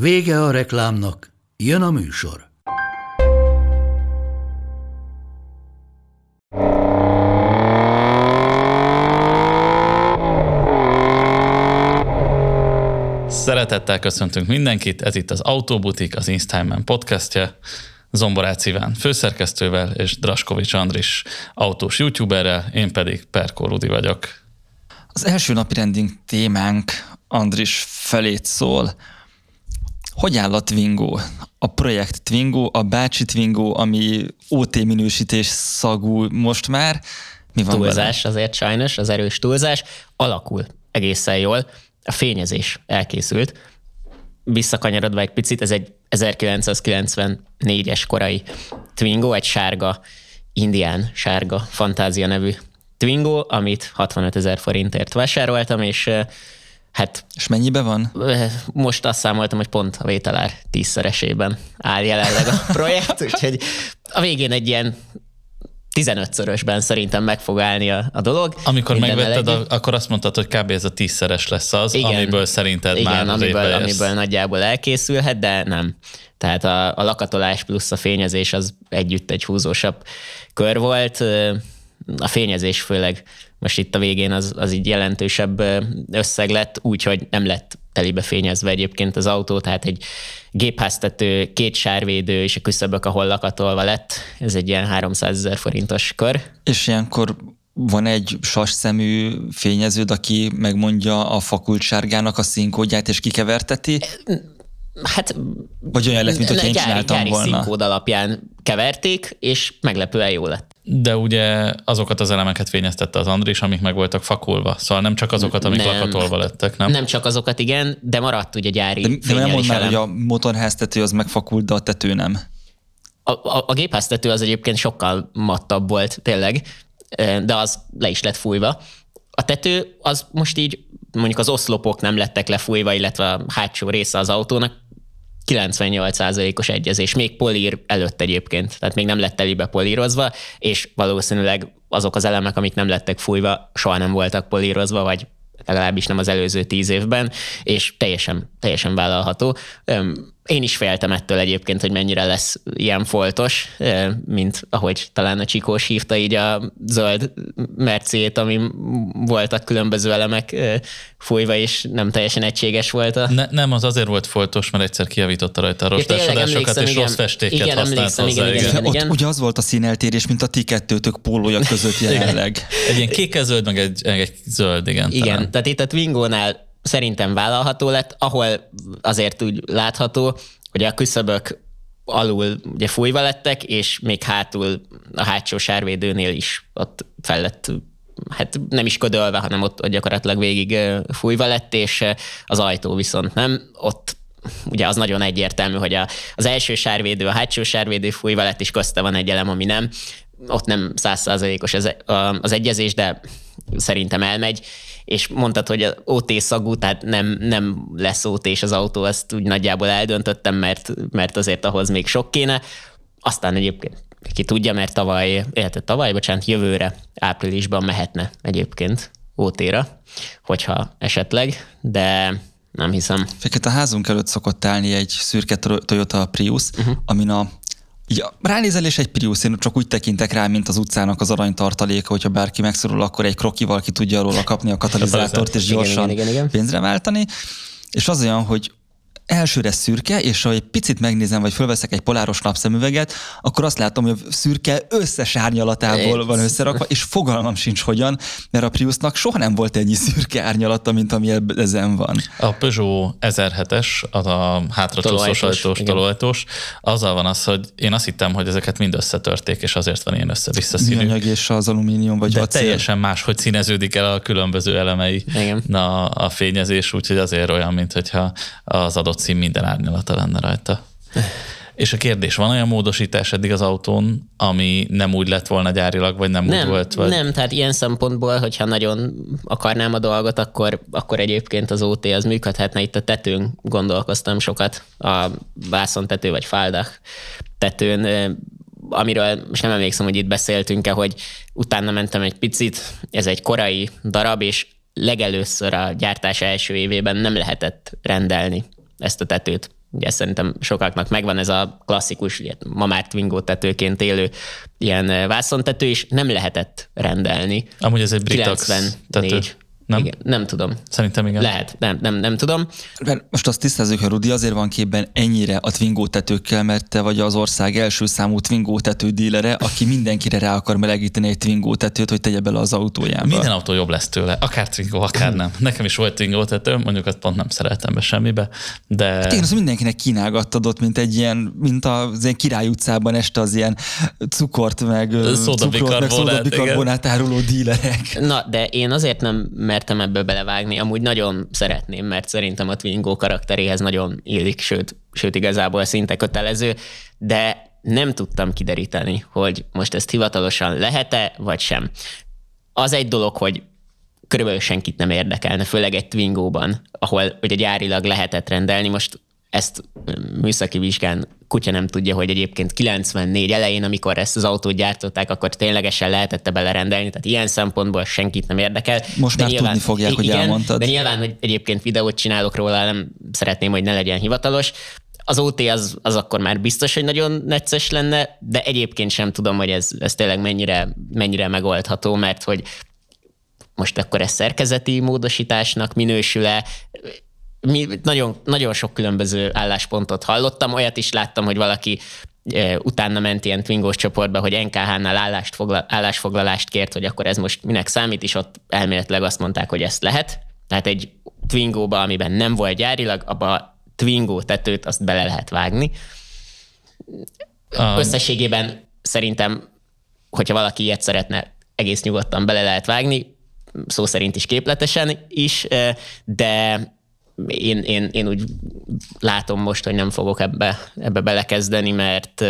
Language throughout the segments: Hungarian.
Vége a reklámnak, jön a műsor. Szeretettel köszöntünk mindenkit, ez itt az Autobutik, az Instagram podcastja. Zomborác Iván főszerkesztővel és Draskovics Andris autós youtuberrel, én pedig Perkó Rudi vagyok. Az első napi rendünk témánk Andris felét szól. Hogy áll a Twingo? A projekt Twingo, a bácsi Twingo, ami OT minősítés szagú most már. Mi van túlzás vele? azért sajnos, az erős túlzás. Alakul egészen jól. A fényezés elkészült. Visszakanyarodva egy picit, ez egy 1994-es korai Twingo, egy sárga, indián sárga fantázia nevű Twingo, amit 65 ezer forintért vásároltam, és Hát, és mennyibe van? Most azt számoltam, hogy pont a vételár tízszeresében áll jelenleg a projekt, úgyhogy a végén egy ilyen 15-szörösben szerintem meg fog állni a, a dolog. Amikor megvetted, a, akkor azt mondtad, hogy kb. ez a tízszeres lesz az, igen, amiből szerinted igen, már amiből, amiből nagyjából elkészülhet, de nem. Tehát a, a lakatolás plusz a fényezés az együtt egy húzósabb kör volt. A fényezés főleg most itt a végén az, az így jelentősebb összeg lett, úgyhogy nem lett telibe fényezve egyébként az autó, tehát egy gépháztető, két sárvédő és a küszöbök, ahol lakatolva lett. Ez egy ilyen 300 ezer forintos kör. És ilyenkor van egy sasszemű fényeződ, aki megmondja a fakultsárgának a színkódját és kikeverteti? Hát, Vagy olyan lett, mint hogy én csináltam gyári volna. színkód alapján keverték, és meglepően jó lett. De ugye azokat az elemeket fényeztette az Andris, amik meg voltak fakulva. Szóval nem csak azokat, amik nem, lakatolva lettek, nem? Nem csak azokat, igen, de maradt ugye gyári De, de nem mondd már, hogy a motorháztető az megfakult, de a tető nem. A, a, a gépháztető az egyébként sokkal mattabb volt, tényleg, de az le is lett fújva. A tető az most így, mondjuk az oszlopok nem lettek lefújva, illetve a hátsó része az autónak 98%-os egyezés, még polír előtt egyébként, tehát még nem lett telibe polírozva, és valószínűleg azok az elemek, amik nem lettek fújva, soha nem voltak polírozva, vagy legalábbis nem az előző tíz évben, és teljesen, teljesen vállalható. Én is féltem ettől egyébként, hogy mennyire lesz ilyen foltos, mint ahogy talán a Csikós hívta így a zöld mercét, ami voltak különböző elemek fújva, és nem teljesen egységes volt. A... Ne, nem, az azért volt foltos, mert egyszer kiavította rajta a rostásodásokat, és igen. rossz festéket igen, használt hozzá. Igen, igen, igen, igen. Ott ugye az volt a színeltérés, mint a ti kettőtök pólója között jelenleg. egy ilyen kékezöld, meg egy, egy zöld, igen. Igen, talán. tehát itt a Twingo-nál szerintem vállalható lett, ahol azért úgy látható, hogy a küszöbök alul ugye fújva lettek, és még hátul a hátsó sárvédőnél is ott fel lett hát nem is ködölve, hanem ott, gyakorlatilag végig fújva lett, és az ajtó viszont nem, ott ugye az nagyon egyértelmű, hogy a, az első sárvédő, a hátsó sárvédő fújva lett, és közte van egy elem, ami nem. Ott nem százszázalékos az, az egyezés, de szerintem elmegy, és mondtad, hogy OT szagú, tehát nem, nem lesz OT és az autó, azt úgy nagyjából eldöntöttem, mert, mert azért ahhoz még sok kéne. Aztán egyébként ki tudja, mert tavaly, illetve tavaly, bocsánat, jövőre, áprilisban mehetne egyébként OT-ra, hogyha esetleg, de nem hiszem. Fekete a házunk előtt szokott állni egy szürke Toyota Prius, uh-huh. amin a így ránézel, és egy Prius, én csak úgy tekintek rá, mint az utcának az aranytartaléka, hogyha bárki megszorul, akkor egy krokival ki tudja róla kapni a katalizátort, és gyorsan igen, igen, igen. pénzre váltani. És az olyan, hogy elsőre szürke, és ha egy picit megnézem, vagy fölveszek egy poláros napszemüveget, akkor azt látom, hogy a szürke összes árnyalatából van összerakva, és fogalmam sincs hogyan, mert a Priusnak soha nem volt ennyi szürke árnyalata, mint ami ezen van. A Peugeot 1007-es, az a hátracsúszós ajtós, tolóajtós, azzal van az, hogy én azt hittem, hogy ezeket mind összetörték, és azért van ilyen össze-vissza színű. Műanyag és az alumínium, vagy De acél. teljesen más, hogy színeződik el a különböző elemei Na, a fényezés, úgyhogy azért olyan, mint hogyha az adott szín minden árnyalata lenne rajta. És a kérdés, van olyan módosítás eddig az autón, ami nem úgy lett volna gyárilag, vagy nem, Nem, úgy volt? Vagy... nem, tehát ilyen szempontból, hogyha nagyon akarnám a dolgot, akkor, akkor egyébként az OT az működhetne. Itt a tetőn gondolkoztam sokat, a vászontető vagy fáldach tetőn, amiről most nem emlékszem, hogy itt beszéltünk-e, hogy utána mentem egy picit, ez egy korai darab, és legelőször a gyártás első évében nem lehetett rendelni ezt a tetőt. Ugye szerintem sokaknak megvan ez a klasszikus, ugye, ma már Twingo tetőként élő ilyen vászontető, és nem lehetett rendelni. Amúgy ez egy Britax 94. tető. Nem? Igen, nem tudom. Szerintem igen. Lehet, nem, nem, nem tudom. Mert most azt tisztázzuk, hogy Rudi azért van képben ennyire a Twingo tetőkkel, mert te vagy az ország első számú Twingo tető dílere, aki mindenkire rá akar melegíteni egy Twingo tetőt, hogy tegye bele az autójába. Minden autó jobb lesz tőle, akár Twingo, akár nem. Nekem is volt Twingo tető, mondjuk azt pont nem szeretem be semmibe, de Hát én azt mindenkinek kínálgattad ott, mint egy ilyen, mint az ilyen Király utcában este az ilyen cukort, meg szódabikarbonát áruló dílerek. Na, de én azért nem mertem ebbe belevágni, amúgy nagyon szeretném, mert szerintem a Twingo karakteréhez nagyon illik, sőt, sőt igazából szinte kötelező, de nem tudtam kideríteni, hogy most ezt hivatalosan lehet-e, vagy sem. Az egy dolog, hogy körülbelül senkit nem érdekelne, főleg egy Twingóban, ahol ugye gyárilag lehetett rendelni. Most ezt műszaki vizsgán kutya nem tudja, hogy egyébként 94 elején, amikor ezt az autót gyártották, akkor ténylegesen lehetette belerendelni, tehát ilyen szempontból senkit nem érdekel. Most már tudni fogják, hogy igen, elmondtad. De nyilván, hogy egyébként videót csinálok róla, nem szeretném, hogy ne legyen hivatalos. Az OT az, az akkor már biztos, hogy nagyon necces lenne, de egyébként sem tudom, hogy ez, ez tényleg mennyire, mennyire megoldható, mert hogy most akkor ez szerkezeti módosításnak minősül-e, mi, nagyon, nagyon sok különböző álláspontot hallottam, olyat is láttam, hogy valaki e, utána ment ilyen Twingos csoportba, hogy NKH-nál állást fogla, állásfoglalást kért, hogy akkor ez most minek számít, és ott elméletileg azt mondták, hogy ezt lehet. Tehát egy Twingóba, amiben nem volt gyárilag, abba a Twingo tetőt azt bele lehet vágni. Um, Összességében szerintem, hogyha valaki ilyet szeretne, egész nyugodtan bele lehet vágni, szó szerint is képletesen is, eh, de én, én, én úgy látom most, hogy nem fogok ebbe, ebbe belekezdeni, mert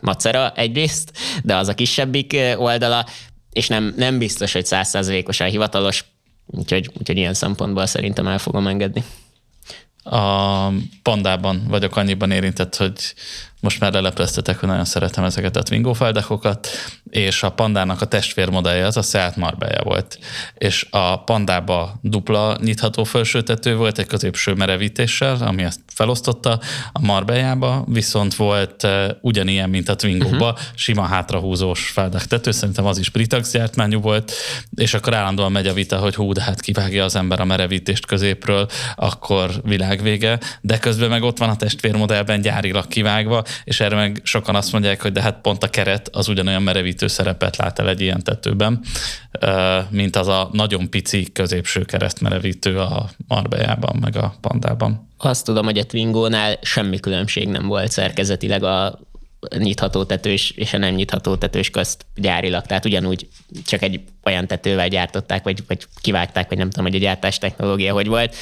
macera egyrészt, de az a kisebbik oldala, és nem, nem biztos, hogy százszázalékosan hivatalos, úgyhogy, úgyhogy ilyen szempontból szerintem el fogom engedni. a pandában vagyok annyiban érintett, hogy most már lelepleztetek, hogy nagyon szeretem ezeket a Twingo feldekokat, és a pandának a testvérmodellje az a Seat Marbella volt. És a pandába dupla nyitható felsőtető volt egy középső merevítéssel, ami ezt felosztotta, a Marbellába viszont volt uh, ugyanilyen, mint a Twingo-ba, uh-huh. sima hátrahúzós feldek tető, szerintem az is Britax gyártmányú volt, és akkor állandóan megy a vita, hogy hú, de hát kivágja az ember a merevítést középről, akkor világvége, de közben meg ott van a testvérmodellben gyárilag kivágva, és erre meg sokan azt mondják, hogy de hát pont a keret az ugyanolyan merevítő szerepet lát el egy ilyen tetőben, mint az a nagyon pici középső keresztmerevítő a Marbellában, meg a Pandában. Azt tudom, hogy a Twingónál semmi különbség nem volt szerkezetileg a nyitható tetős és a nem nyitható tetős közt gyárilag. Tehát ugyanúgy csak egy olyan tetővel gyártották, vagy, vagy kivágták, vagy nem tudom, hogy a gyártás technológia hogy volt.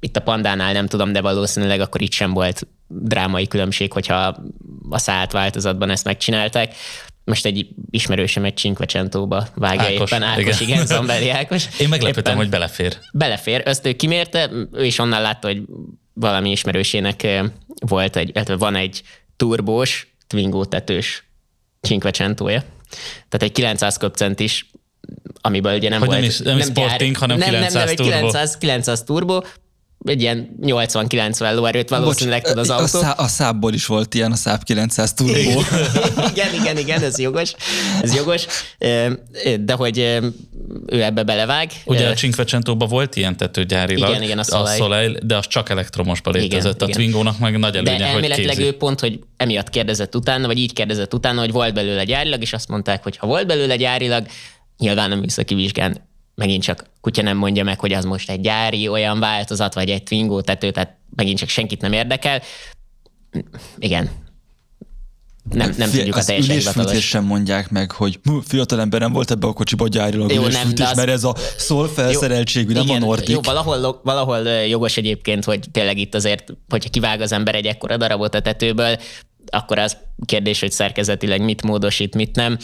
Itt a pandánál nem tudom, de valószínűleg akkor itt sem volt drámai különbség, hogyha a szállt változatban ezt megcsinálták. Most egy ismerősöm egy Cinquecentóba vágja Ákos, éppen Ákos, igen, igen. Zambeli Ákos. Én meglepődtem, hogy belefér. belefér, ezt ő kimérte, ő is onnan látta, hogy valami ismerősének volt egy, illetve van egy turbós, Twingo tetős Cinquecentója. Tehát egy 900 köbcentis, amiből ugye nem Hogy volt... nem is- nem is Sporting, hanem nem, 900 nem, nem, turbo. 900, 900 turbo, egy ilyen 80-90 lóerőt valószínűleg tud az a, autó. szá- a szábból is volt ilyen, a Száb 900 Turbo. igen, igen, igen, ez jogos. Ez jogos. De hogy ő ebbe belevág. Ugye a Cinquecentóban volt ilyen tetőgyárilag, Igen, igen, a Soleil. Soleil, de az csak elektromosba létezett. Igen, a igen. Twingónak meg nagy De előnye, hogy elméletileg kézi. ő pont, hogy emiatt kérdezett utána, vagy így kérdezett utána, hogy volt belőle gyárilag, és azt mondták, hogy ha volt belőle gyárilag, nyilván a műszaki vizsgán megint csak kutya nem mondja meg, hogy az most egy gyári olyan változat, vagy egy Twingo tető, tehát megint csak senkit nem érdekel. Igen. nem, nem Fé- tudjuk a az teljesen ülésfűtés sem mondják meg, hogy "Hú, fiatal ember nem volt ebbe a kocsiba gyárilag Jó, nem, de az- mert ez a szól felszereltségű, nem igen, a Nordic. Jó, valahol, valahol jogos egyébként, hogy tényleg itt azért, hogyha kivág az ember egy ekkora darabot a tetőből, akkor az kérdés, hogy szerkezetileg mit módosít, mit nem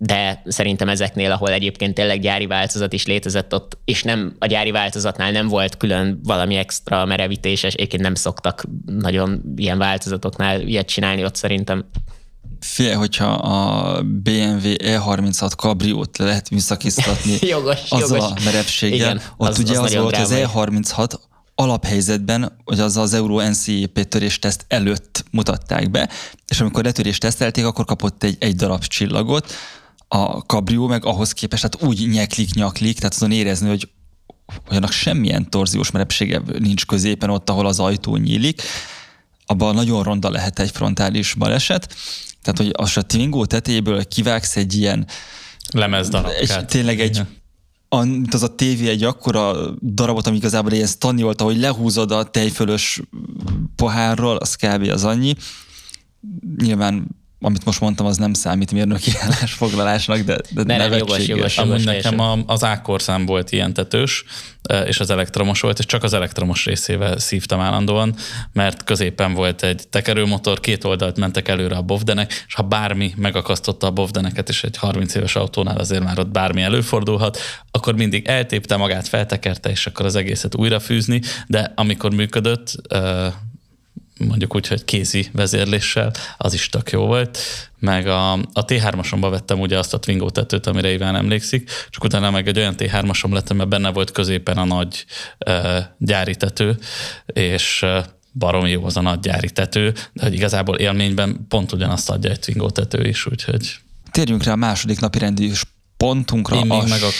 de szerintem ezeknél, ahol egyébként tényleg gyári változat is létezett ott, és nem a gyári változatnál nem volt külön valami extra merevítéses, egyébként nem szoktak nagyon ilyen változatoknál ilyet csinálni, ott szerintem Fél, hogyha a BMW E36 kabriót le lehet műszakiztatni Jogos, azzal jogos. a merevséggel, Igen, ott az- ugye az az, volt, az drámai. E36 alaphelyzetben, hogy az az Euro NCAP törésteszt előtt mutatták be, és amikor letörést tesztelték, akkor kapott egy, egy darab csillagot, a kabrió meg ahhoz képest, tehát úgy nyeklik-nyaklik, tehát azon érezni, hogy hogy annak semmilyen torziós merepsége nincs középen ott, ahol az ajtó nyílik, abban nagyon ronda lehet egy frontális baleset, tehát hogy az a Twingo tetejéből kivágsz egy ilyen, Lemezdarabkát. egy, tényleg egy, a, mint az a tévé egy akkora darabot, ami igazából ilyen stanni volt, ahogy lehúzod a tejfölös pohárról, az kb. az annyi. Nyilván amit most mondtam, az nem számít mérnöki állásfoglalásnak, de, de nem, jogos, nevetséges. jogos. Amúgy nekem a, az ákorszám volt ilyen tetős, és az elektromos volt, és csak az elektromos részével szívtam állandóan, mert középen volt egy tekerőmotor, két oldalt mentek előre a bovdenek, és ha bármi megakasztotta a bovdeneket, és egy 30 éves autónál azért már ott bármi előfordulhat, akkor mindig eltépte magát, feltekerte, és akkor az egészet újra fűzni, de amikor működött, mondjuk úgy, hogy kézi vezérléssel, az is tök jó volt. Meg a, a T3-asomba vettem ugye azt a Twingo tetőt, amire Iván emlékszik, csak utána meg egy olyan T3-asom lettem, mert benne volt középen a nagy uh, gyári tető, és uh, barom jó az a nagy gyári tető, de hogy igazából élményben pont ugyanazt adja egy Twingo tető is, úgyhogy Térjünk rá a második napi rendi pontunkra. én még a meg a.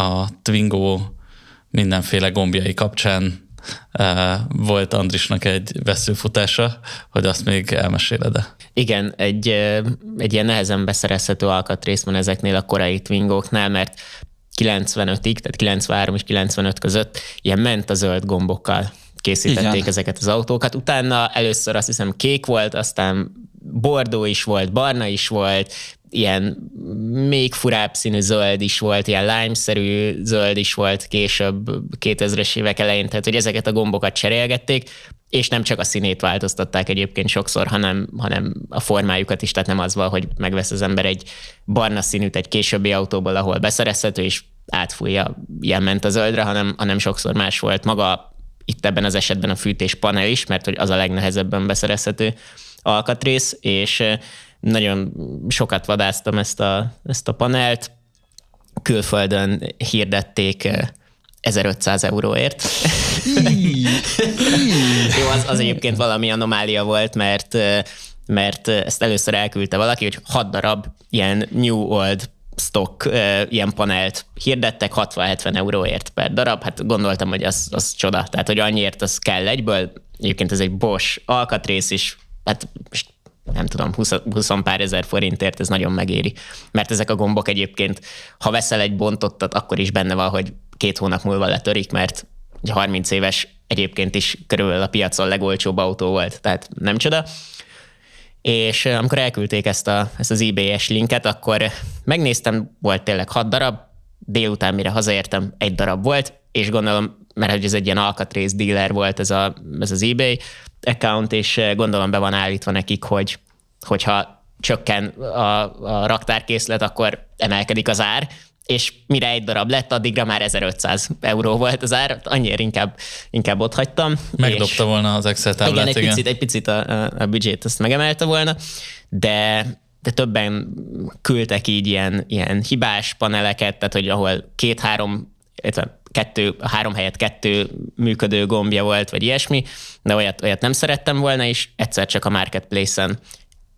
A Twingo mindenféle gombjai kapcsán volt Andrisnak egy veszőfutása, hogy azt még elmeséled. Igen, egy, egy ilyen nehezen beszerezhető alkatrész van ezeknél a korai Twingóknál, mert 95-ig, tehát 93 és 95 között ilyen ment a zöld gombokkal készítették. Igen. ezeket az autókat. Utána először azt hiszem kék volt, aztán bordó is volt, barna is volt, ilyen még furább színű zöld is volt, ilyen lime-szerű zöld is volt később 2000-es évek elején, tehát hogy ezeket a gombokat cserélgették, és nem csak a színét változtatták egyébként sokszor, hanem, hanem a formájukat is, tehát nem az van, hogy megvesz az ember egy barna színűt egy későbbi autóból, ahol beszerezhető, és átfújja, ilyen ment a zöldre, hanem, hanem sokszor más volt maga itt ebben az esetben a fűtés panel is, mert hogy az a legnehezebben beszerezhető alkatrész, és nagyon sokat vadáztam ezt a, ezt a panelt, külföldön hirdették eh, 1500 euróért. Jó, az, az egyébként valami anomália volt, mert, eh, mert ezt először elküldte valaki, hogy 6 darab ilyen New Old stock eh, ilyen panelt hirdettek 60-70 euróért per darab. Hát gondoltam, hogy az, az csoda. Tehát, hogy annyiért az kell egyből. Egyébként ez egy Bosch alkatrész is. Hát most nem tudom, 20, 20 pár ezer forintért ez nagyon megéri. Mert ezek a gombok egyébként, ha veszel egy bontottat, akkor is benne van, hogy két hónap múlva letörik, mert egy 30 éves egyébként is körülbelül a piacon legolcsóbb autó volt, tehát nem csoda. És amikor elküldték ezt, a, ezt az eBay-es linket, akkor megnéztem, volt tényleg hat darab, délután mire hazaértem, egy darab volt, és gondolom, mert hogy ez egy ilyen alkatrész dealer volt ez, a, ez az eBay account, és eh, gondolom be van állítva nekik, hogy hogyha csökken a, a raktárkészlet, akkor emelkedik az ár, és mire egy darab lett, addigra már 1500 euró volt az ár, annyira inkább, inkább ott hagytam. Megdobta és- volna az Excel táblát, igen, egy igen. picit, egy picit a, a, büdzsét ezt megemelte volna, de, de többen küldtek így ilyen, ilyen hibás paneleket, tehát hogy ahol két-három, kettő, három helyett kettő működő gombja volt, vagy ilyesmi, de olyat, olyat nem szerettem volna, és egyszer csak a Marketplace-en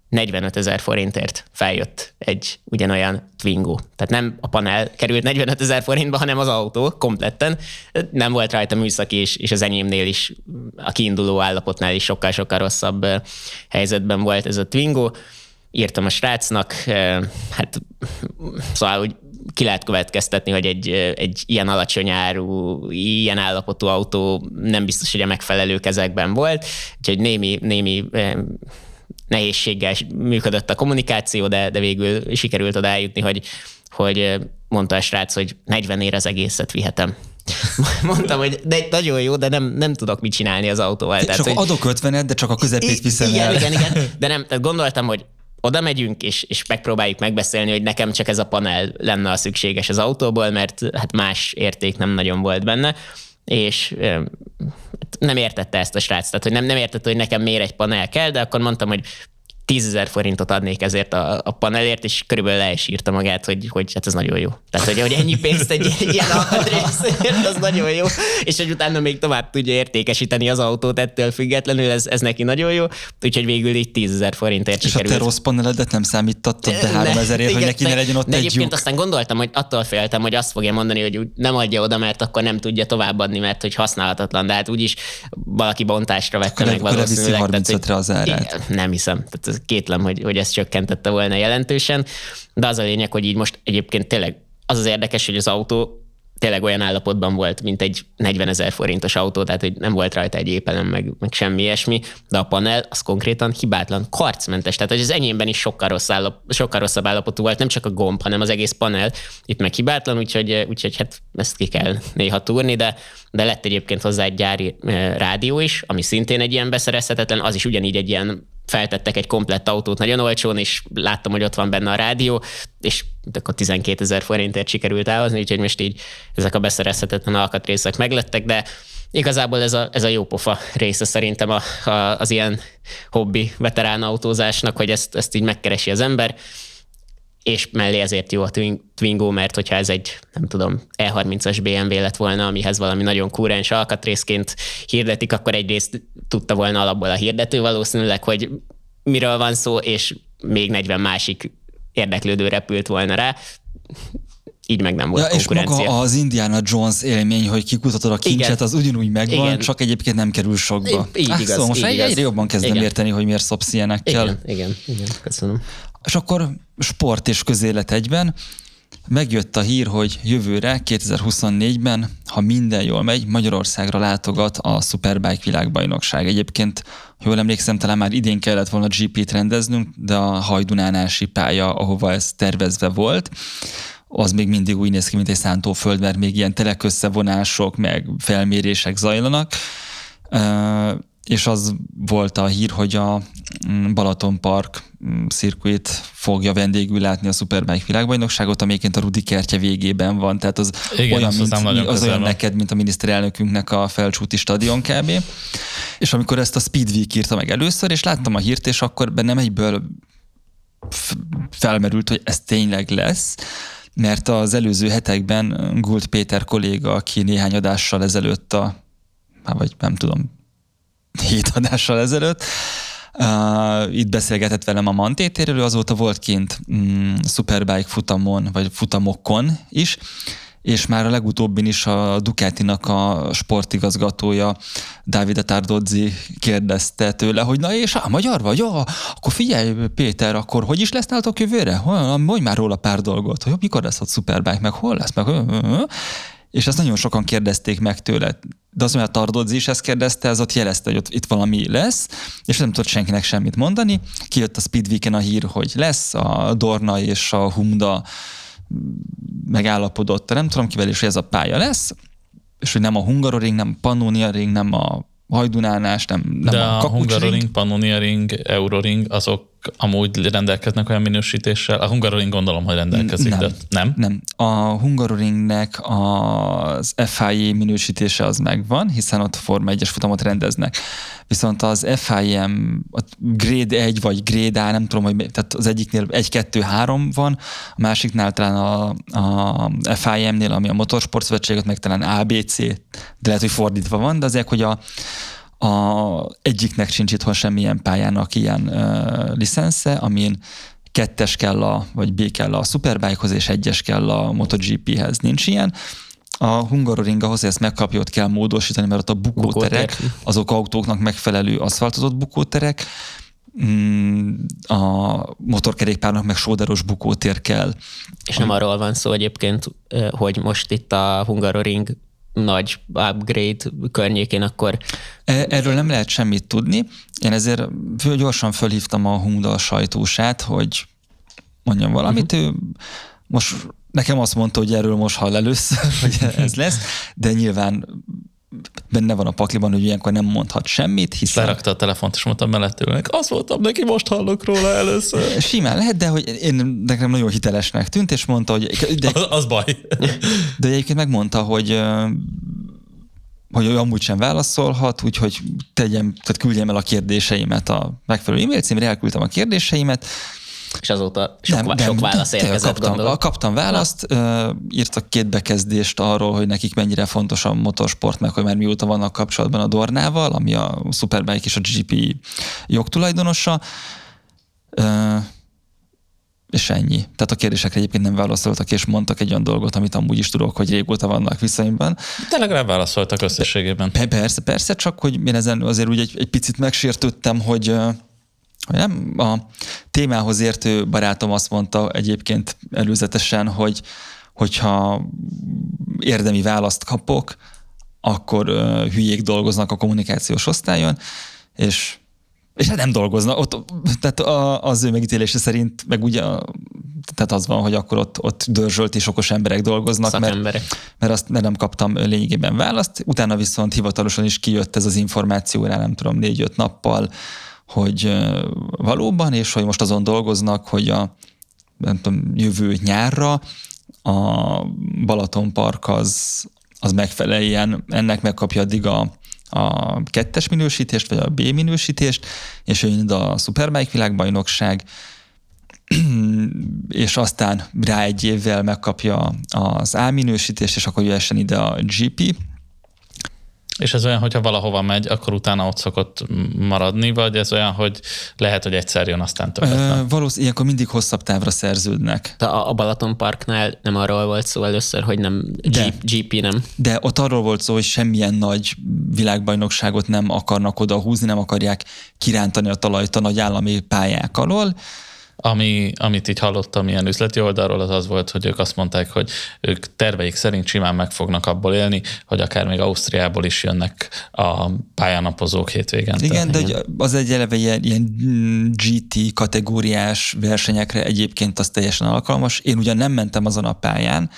45 ezer forintért feljött egy ugyanolyan Twingo. Tehát nem a panel került 45 ezer forintba, hanem az autó kompletten. Nem volt rajta műszaki, és, és az enyémnél is, a kiinduló állapotnál is sokkal-sokkal rosszabb eh, helyzetben volt ez a Twingo. Írtam a srácnak, hát szóval úgy ki lehet következtetni, hogy egy, egy ilyen alacsony áru, ilyen állapotú autó nem biztos, hogy a megfelelő kezekben volt, úgyhogy némi, némi eh, nehézséggel működött a kommunikáció, de, de végül sikerült oda eljutni, hogy, hogy mondta a srác, hogy 40 ér az egészet vihetem. Mondtam, hogy de nagyon jó, de nem, nem tudok mit csinálni az autóval. Tehát, hogy, adok 50 de csak a közepét viszem igen, el. Igen, igen, de nem, tehát gondoltam, hogy oda megyünk, és, és megpróbáljuk megbeszélni, hogy nekem csak ez a panel lenne a szükséges az autóból, mert hát más érték nem nagyon volt benne és nem értette ezt a srác, tehát hogy nem, nem értette, hogy nekem miért egy panel kell, de akkor mondtam, hogy 10 ezer forintot adnék ezért a, a panelért, és körülbelül le is írta magát, hogy, hogy hát ez nagyon jó. Tehát, hogy, hogy ennyi pénzt egy, egy ilyen alkatrészért, az nagyon jó, és hogy utána még tovább tudja értékesíteni az autót ettől függetlenül, ez, ez neki nagyon jó, úgyhogy végül így 10 ezer forintért És sikerült. a te rossz paneledet nem számítottad be 3000 ért, hogy neki ne legyen ott de egy egyébként lyuk. aztán gondoltam, hogy attól féltem, hogy azt fogja mondani, hogy úgy nem adja oda, mert akkor nem tudja továbbadni, mert hogy használhatatlan, de hát úgyis valaki bontásra vette Akkor meg akkor valószínűleg. tehát, 35-re az árát. Igen, Nem hiszem. Tehát kétlem, hogy, hogy ez csökkentette volna jelentősen. De az a lényeg, hogy így most egyébként tényleg az az érdekes, hogy az autó tényleg olyan állapotban volt, mint egy 40 ezer forintos autó, tehát hogy nem volt rajta egy épelem, meg, meg semmi ilyesmi, de a panel az konkrétan hibátlan, karcmentes, tehát hogy az enyémben is sokkal, rossz állap, sokkal rosszabb állapotú volt, nem csak a gomb, hanem az egész panel itt meg hibátlan, úgyhogy, úgyhogy hát ezt ki kell néha túrni, de, de lett egyébként hozzá egy gyári rádió is, ami szintén egy ilyen beszerezhetetlen, az is ugyanígy egy ilyen feltettek egy komplett autót nagyon olcsón, és láttam, hogy ott van benne a rádió, és akkor 12 ezer forintért sikerült elhozni, úgyhogy most így ezek a beszerezhetetlen alkatrészek meglettek, de igazából ez a, ez a jópofa része szerintem a, a, az ilyen hobbi veterán autózásnak, hogy ezt, ezt így megkeresi az ember, és mellé ezért jó a Twingo, mert hogyha ez egy, nem tudom, E30-as BMW lett volna, amihez valami nagyon kúrens alkatrészként hirdetik, akkor egyrészt tudta volna alapból a hirdető valószínűleg, hogy miről van szó, és még 40 másik érdeklődő repült volna rá, így meg nem volt Ja, és konkurencia. maga az Indiana Jones élmény, hogy kikutatod a kincset, Igen. az ugyanúgy megvan, Igen. csak egyébként nem kerül sokba. Így- így igaz, szóval most így egy- igaz. egyre jobban kezdem Igen. érteni, hogy miért szopsz ilyenekkel. igen, igen, igen, köszönöm. És akkor sport és közélet egyben. Megjött a hír, hogy jövőre, 2024-ben, ha minden jól megy, Magyarországra látogat a Superbike világbajnokság. Egyébként, ha jól emlékszem, talán már idén kellett volna GP-t rendeznünk, de a hajdunánási pálya, ahova ez tervezve volt, az még mindig úgy néz ki, mint egy szántóföld, mert még ilyen telekösszevonások, meg felmérések zajlanak. És az volt a hír, hogy a mm, Balaton Park mm, circuit fogja vendégül látni a Superbike világbajnokságot, amelyiként a Rudi kertje végében van, tehát az Igen, olyan, mint, az olyan van. neked, mint a miniszterelnökünknek a felcsúti stadion kb. És amikor ezt a Speedweek írta meg először, és láttam a hírt, és akkor bennem egyből felmerült, hogy ez tényleg lesz, mert az előző hetekben Gult Péter kolléga, aki néhány adással ezelőtt a, hát vagy nem tudom, hét adással ezelőtt, Uh, itt beszélgetett velem a Mantétéről, ő azóta volt kint mm, Superbike futamon, vagy futamokon is, és már a legutóbbin is a Ducatinak a sportigazgatója, Davide Tardozzi kérdezte tőle, hogy na és a magyar vagy? Ja, akkor figyelj Péter, akkor hogy is lesz nálatok jövőre? Mondj már róla pár dolgot, hogy mikor lesz ott Superbike, meg hol lesz, meg és ezt nagyon sokan kérdezték meg tőle. De az, hogy a Tardozzi is ezt kérdezte, ez ott jelezte, hogy ott itt valami lesz, és nem tudott senkinek semmit mondani. Kijött a Speedweeken a hír, hogy lesz, a Dorna és a Humda megállapodott, nem tudom kivel is, hogy ez a pálya lesz, és hogy nem a Hungaroring, nem a Pannonia Ring, nem a Hajdunánás, nem, nem De a a Hungaroring, Ring. Pannonia Ring, Euroring, azok amúgy rendelkeznek olyan minősítéssel. A Hungaroring gondolom, hogy rendelkezik, Nem. de nem? Nem. A Hungaroringnek az FIA minősítése az megvan, hiszen ott Forma 1-es futamot rendeznek. Viszont az FIM, ott grade 1 vagy grade A, nem tudom, hogy tehát az egyiknél 1, 2, 3 van, a másiknál talán a, a FIM-nél, ami a Motorsport Szövetség, meg talán ABC, de lehet, hogy fordítva van, de azért, hogy a, a egyiknek sincs itthon semmilyen pályának ilyen uh, licensze, amin kettes kell a, vagy B kell a Superbike-hoz, és egyes kell a MotoGP-hez. Nincs ilyen. A Hungaroring ahhoz, hogy ezt megkapja, ott kell módosítani, mert ott a bukóterek, azok autóknak megfelelő aszfaltozott bukóterek, Mm, a motorkerékpárnak meg sóderos bukótér kell. És nem arról van szó egyébként, hogy most itt a Hungaroring nagy upgrade környékén, akkor... E- Erről nem lehet semmit tudni. Én ezért föl- gyorsan fölhívtam a Humda sajtósát, hogy mondjam valamit. Uh-huh. Ő most nekem azt mondta, hogy erről most hall először, hogy ez lesz, de nyilván benne van a pakliban, hogy ilyenkor nem mondhat semmit, hiszen... Lerakta a telefont, és mondtam mellett ülnek. Azt mondtam neki, most hallok róla először. Simán lehet, de hogy én nekem nagyon hitelesnek tűnt, és mondta, hogy... De, Az, az baj. de egyébként megmondta, hogy hogy ő amúgy sem válaszolhat, úgyhogy tegyem, tehát küldjem el a kérdéseimet a megfelelő e-mail címre, elküldtem a kérdéseimet, És azóta sok, nem, sok válasz tényleg érkezett, kaptam, gondolom. kaptam választ, írtak két bekezdést arról, hogy nekik mennyire fontos a motorsport, meg hogy már mióta vannak kapcsolatban a Dornával, ami a Superbike és a GP jogtulajdonosa. És ennyi. Tehát a kérdésekre egyébként nem válaszoltak, és mondtak egy olyan dolgot, amit amúgy is tudok, hogy régóta vannak viszonyban. De legalább válaszoltak összességében. Pe- Persze, persze, csak hogy én ezen azért úgy egy, egy picit megsértődtem, hogy nem, a témához értő barátom azt mondta egyébként előzetesen, hogy hogyha érdemi választ kapok, akkor hülyék dolgoznak a kommunikációs osztályon, és és hát nem dolgoznak. Ott, tehát a, az ő megítélése szerint meg ugye, tehát az van, hogy akkor ott, ott dörzsölt és okos emberek dolgoznak, mert, Szakemberek. mert azt nem kaptam lényegében választ. Utána viszont hivatalosan is kijött ez az információ, rá nem tudom, négy-öt nappal, hogy valóban, és hogy most azon dolgoznak, hogy a nem tudom, jövő nyárra a Balaton Park az, az megfeleljen, ennek megkapja addig a, a kettes minősítést, vagy a B minősítést, és jön a Superbike világbajnokság, és aztán rá egy évvel megkapja az A minősítést, és akkor jöhessen ide a GP, És ez olyan, hogyha valahova megy, akkor utána ott szokott maradni, vagy ez olyan, hogy lehet, hogy egyszer jön, aztán többet nem. valószínűleg ilyenkor mindig hosszabb távra szerződnek. De a, Balaton Parknál nem arról volt szó először, hogy nem De. GP nem. De ott arról volt szó, hogy semmilyen nagy világbajnokságot nem akarnak oda húzni, nem akarják kirántani a talajt a nagy állami pályák alól. Ami, amit így hallottam ilyen üzleti oldalról, az az volt, hogy ők azt mondták, hogy ők terveik szerint simán meg fognak abból élni, hogy akár még Ausztriából is jönnek a pályánapozók hétvégén. Igen, de az egy eleve ilyen, ilyen GT kategóriás versenyekre egyébként az teljesen alkalmas. Én ugyan nem mentem azon a pályán,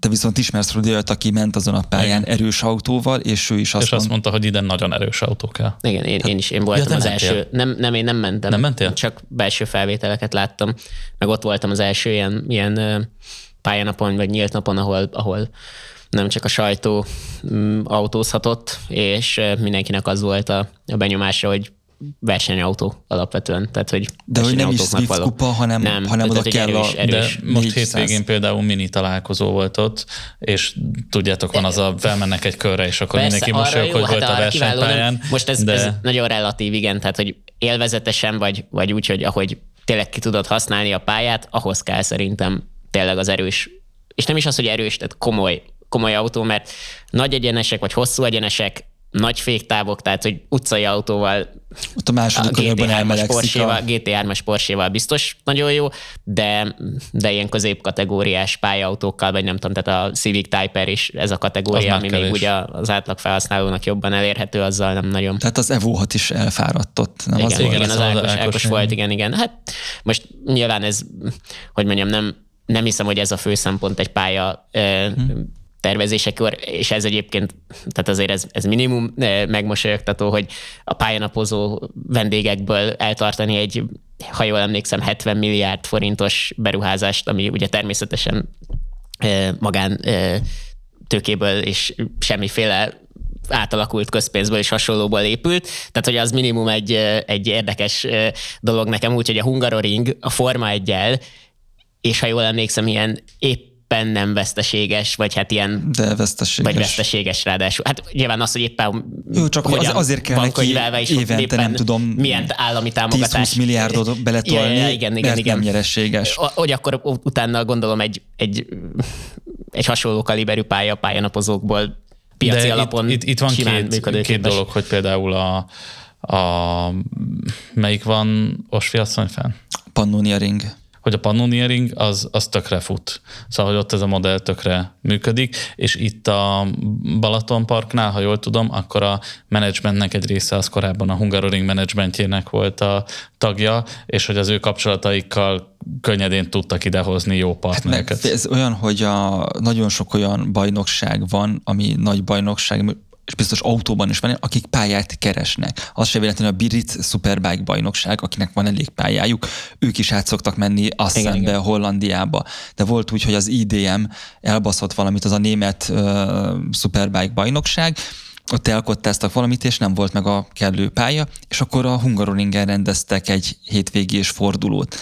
te viszont ismersz Rudi olyat, aki ment azon a pályán erős autóval, és ő is azt, és azt mondta, hogy ide nagyon erős autó kell. Igen, én, én is, én voltam te az mentél? első. Nem, nem, én nem mentem. Nem mentél? Csak belső felvételeket láttam, meg ott voltam az első ilyen, ilyen pályanapon, vagy nyílt napon, ahol, ahol nem csak a sajtó mm, autózhatott, és mindenkinek az volt a, a benyomása, hogy versenyautó alapvetően. Tehát, hogy De hogy nem is Swift kupa, hanem- hanem tehát, oda kell a- erős, erős. De most 400. hétvégén például mini találkozó volt ott, és tudjátok, van az a, felmennek egy körre, és akkor mindenki arra mosolyog, hogy hát volt a nem? versenypályán. Most ez, de... ez nagyon relatív, igen, tehát hogy élvezetesen vagy, vagy úgy, hogy ahogy tényleg ki tudod használni a pályát, ahhoz kell szerintem tényleg az erős, és nem is az, hogy erős, tehát komoly, komoly autó, mert nagy egyenesek vagy hosszú egyenesek, nagy féktávok, tehát hogy utcai autóval ott a második körben GT3-as elmelegszik. Porsche-val, A... GT3-as Porsche-val biztos nagyon jó, de, de ilyen középkategóriás pályautókkal, vagy nem tudom, tehát a Civic Type-R is ez a kategória, ami kevés. még ugye az átlag felhasználónak jobban elérhető, azzal nem nagyon. Tehát az Evo 6 is elfáradtott, nem Igen, az igen, volt? igen, az az az Ákos, Ákos, volt, igen, igen. Hát most nyilván ez, hogy mondjam, nem, nem hiszem, hogy ez a fő szempont egy pálya hmm. Tervezésekor, és ez egyébként, tehát azért ez, ez minimum eh, megmosolyogtató, hogy a pályanapozó vendégekből eltartani egy, ha jól emlékszem, 70 milliárd forintos beruházást, ami ugye természetesen eh, magán eh, tőkéből és semmiféle átalakult közpénzből és hasonlóból épült. Tehát, hogy az minimum egy, egy érdekes dolog nekem úgy, hogy a Hungaroring a Forma 1 és ha jól emlékszem, ilyen éppen nem veszteséges, vagy hát ilyen De veszteséges. vagy veszteséges ráadásul. Hát nyilván az, hogy éppen Jó, csak hogy az- azért kell neki évente, éppen nem tudom, milyen állami támogatás. 10-20 milliárdot beletolni, ja, ja, igen, igen, mert igen. nem nyereséges. Hogy akkor utána gondolom egy, egy, egy hasonló kaliberű pálya pályanapozókból piaci De alapon itt, itt, itt van két, két dolog, hogy például a, a melyik van Osvi asszony fenn? Pannonia Ring. Hogy a Pannoniering az, az tökre fut. Szóval, hogy ott ez a modell tökre működik, és itt a Balaton Parknál, ha jól tudom, akkor a menedzsmentnek egy része az korábban a Hungaroring menedzsmentjének volt a tagja, és hogy az ő kapcsolataikkal könnyedén tudtak idehozni jó partnereket. Hát ez olyan, hogy a, nagyon sok olyan bajnokság van, ami nagy bajnokság, és biztos autóban is van, akik pályát keresnek. Az se véletlenül a Birit Superbike bajnokság, akinek van elég pályájuk, ők is át szoktak menni Assenbe, Hollandiába. De volt úgy, hogy az IDM elbaszott valamit, az a német uh, Superbike bajnokság, ott elkottáztak valamit, és nem volt meg a kellő pálya, és akkor a Hungaroringen rendeztek egy hétvégés fordulót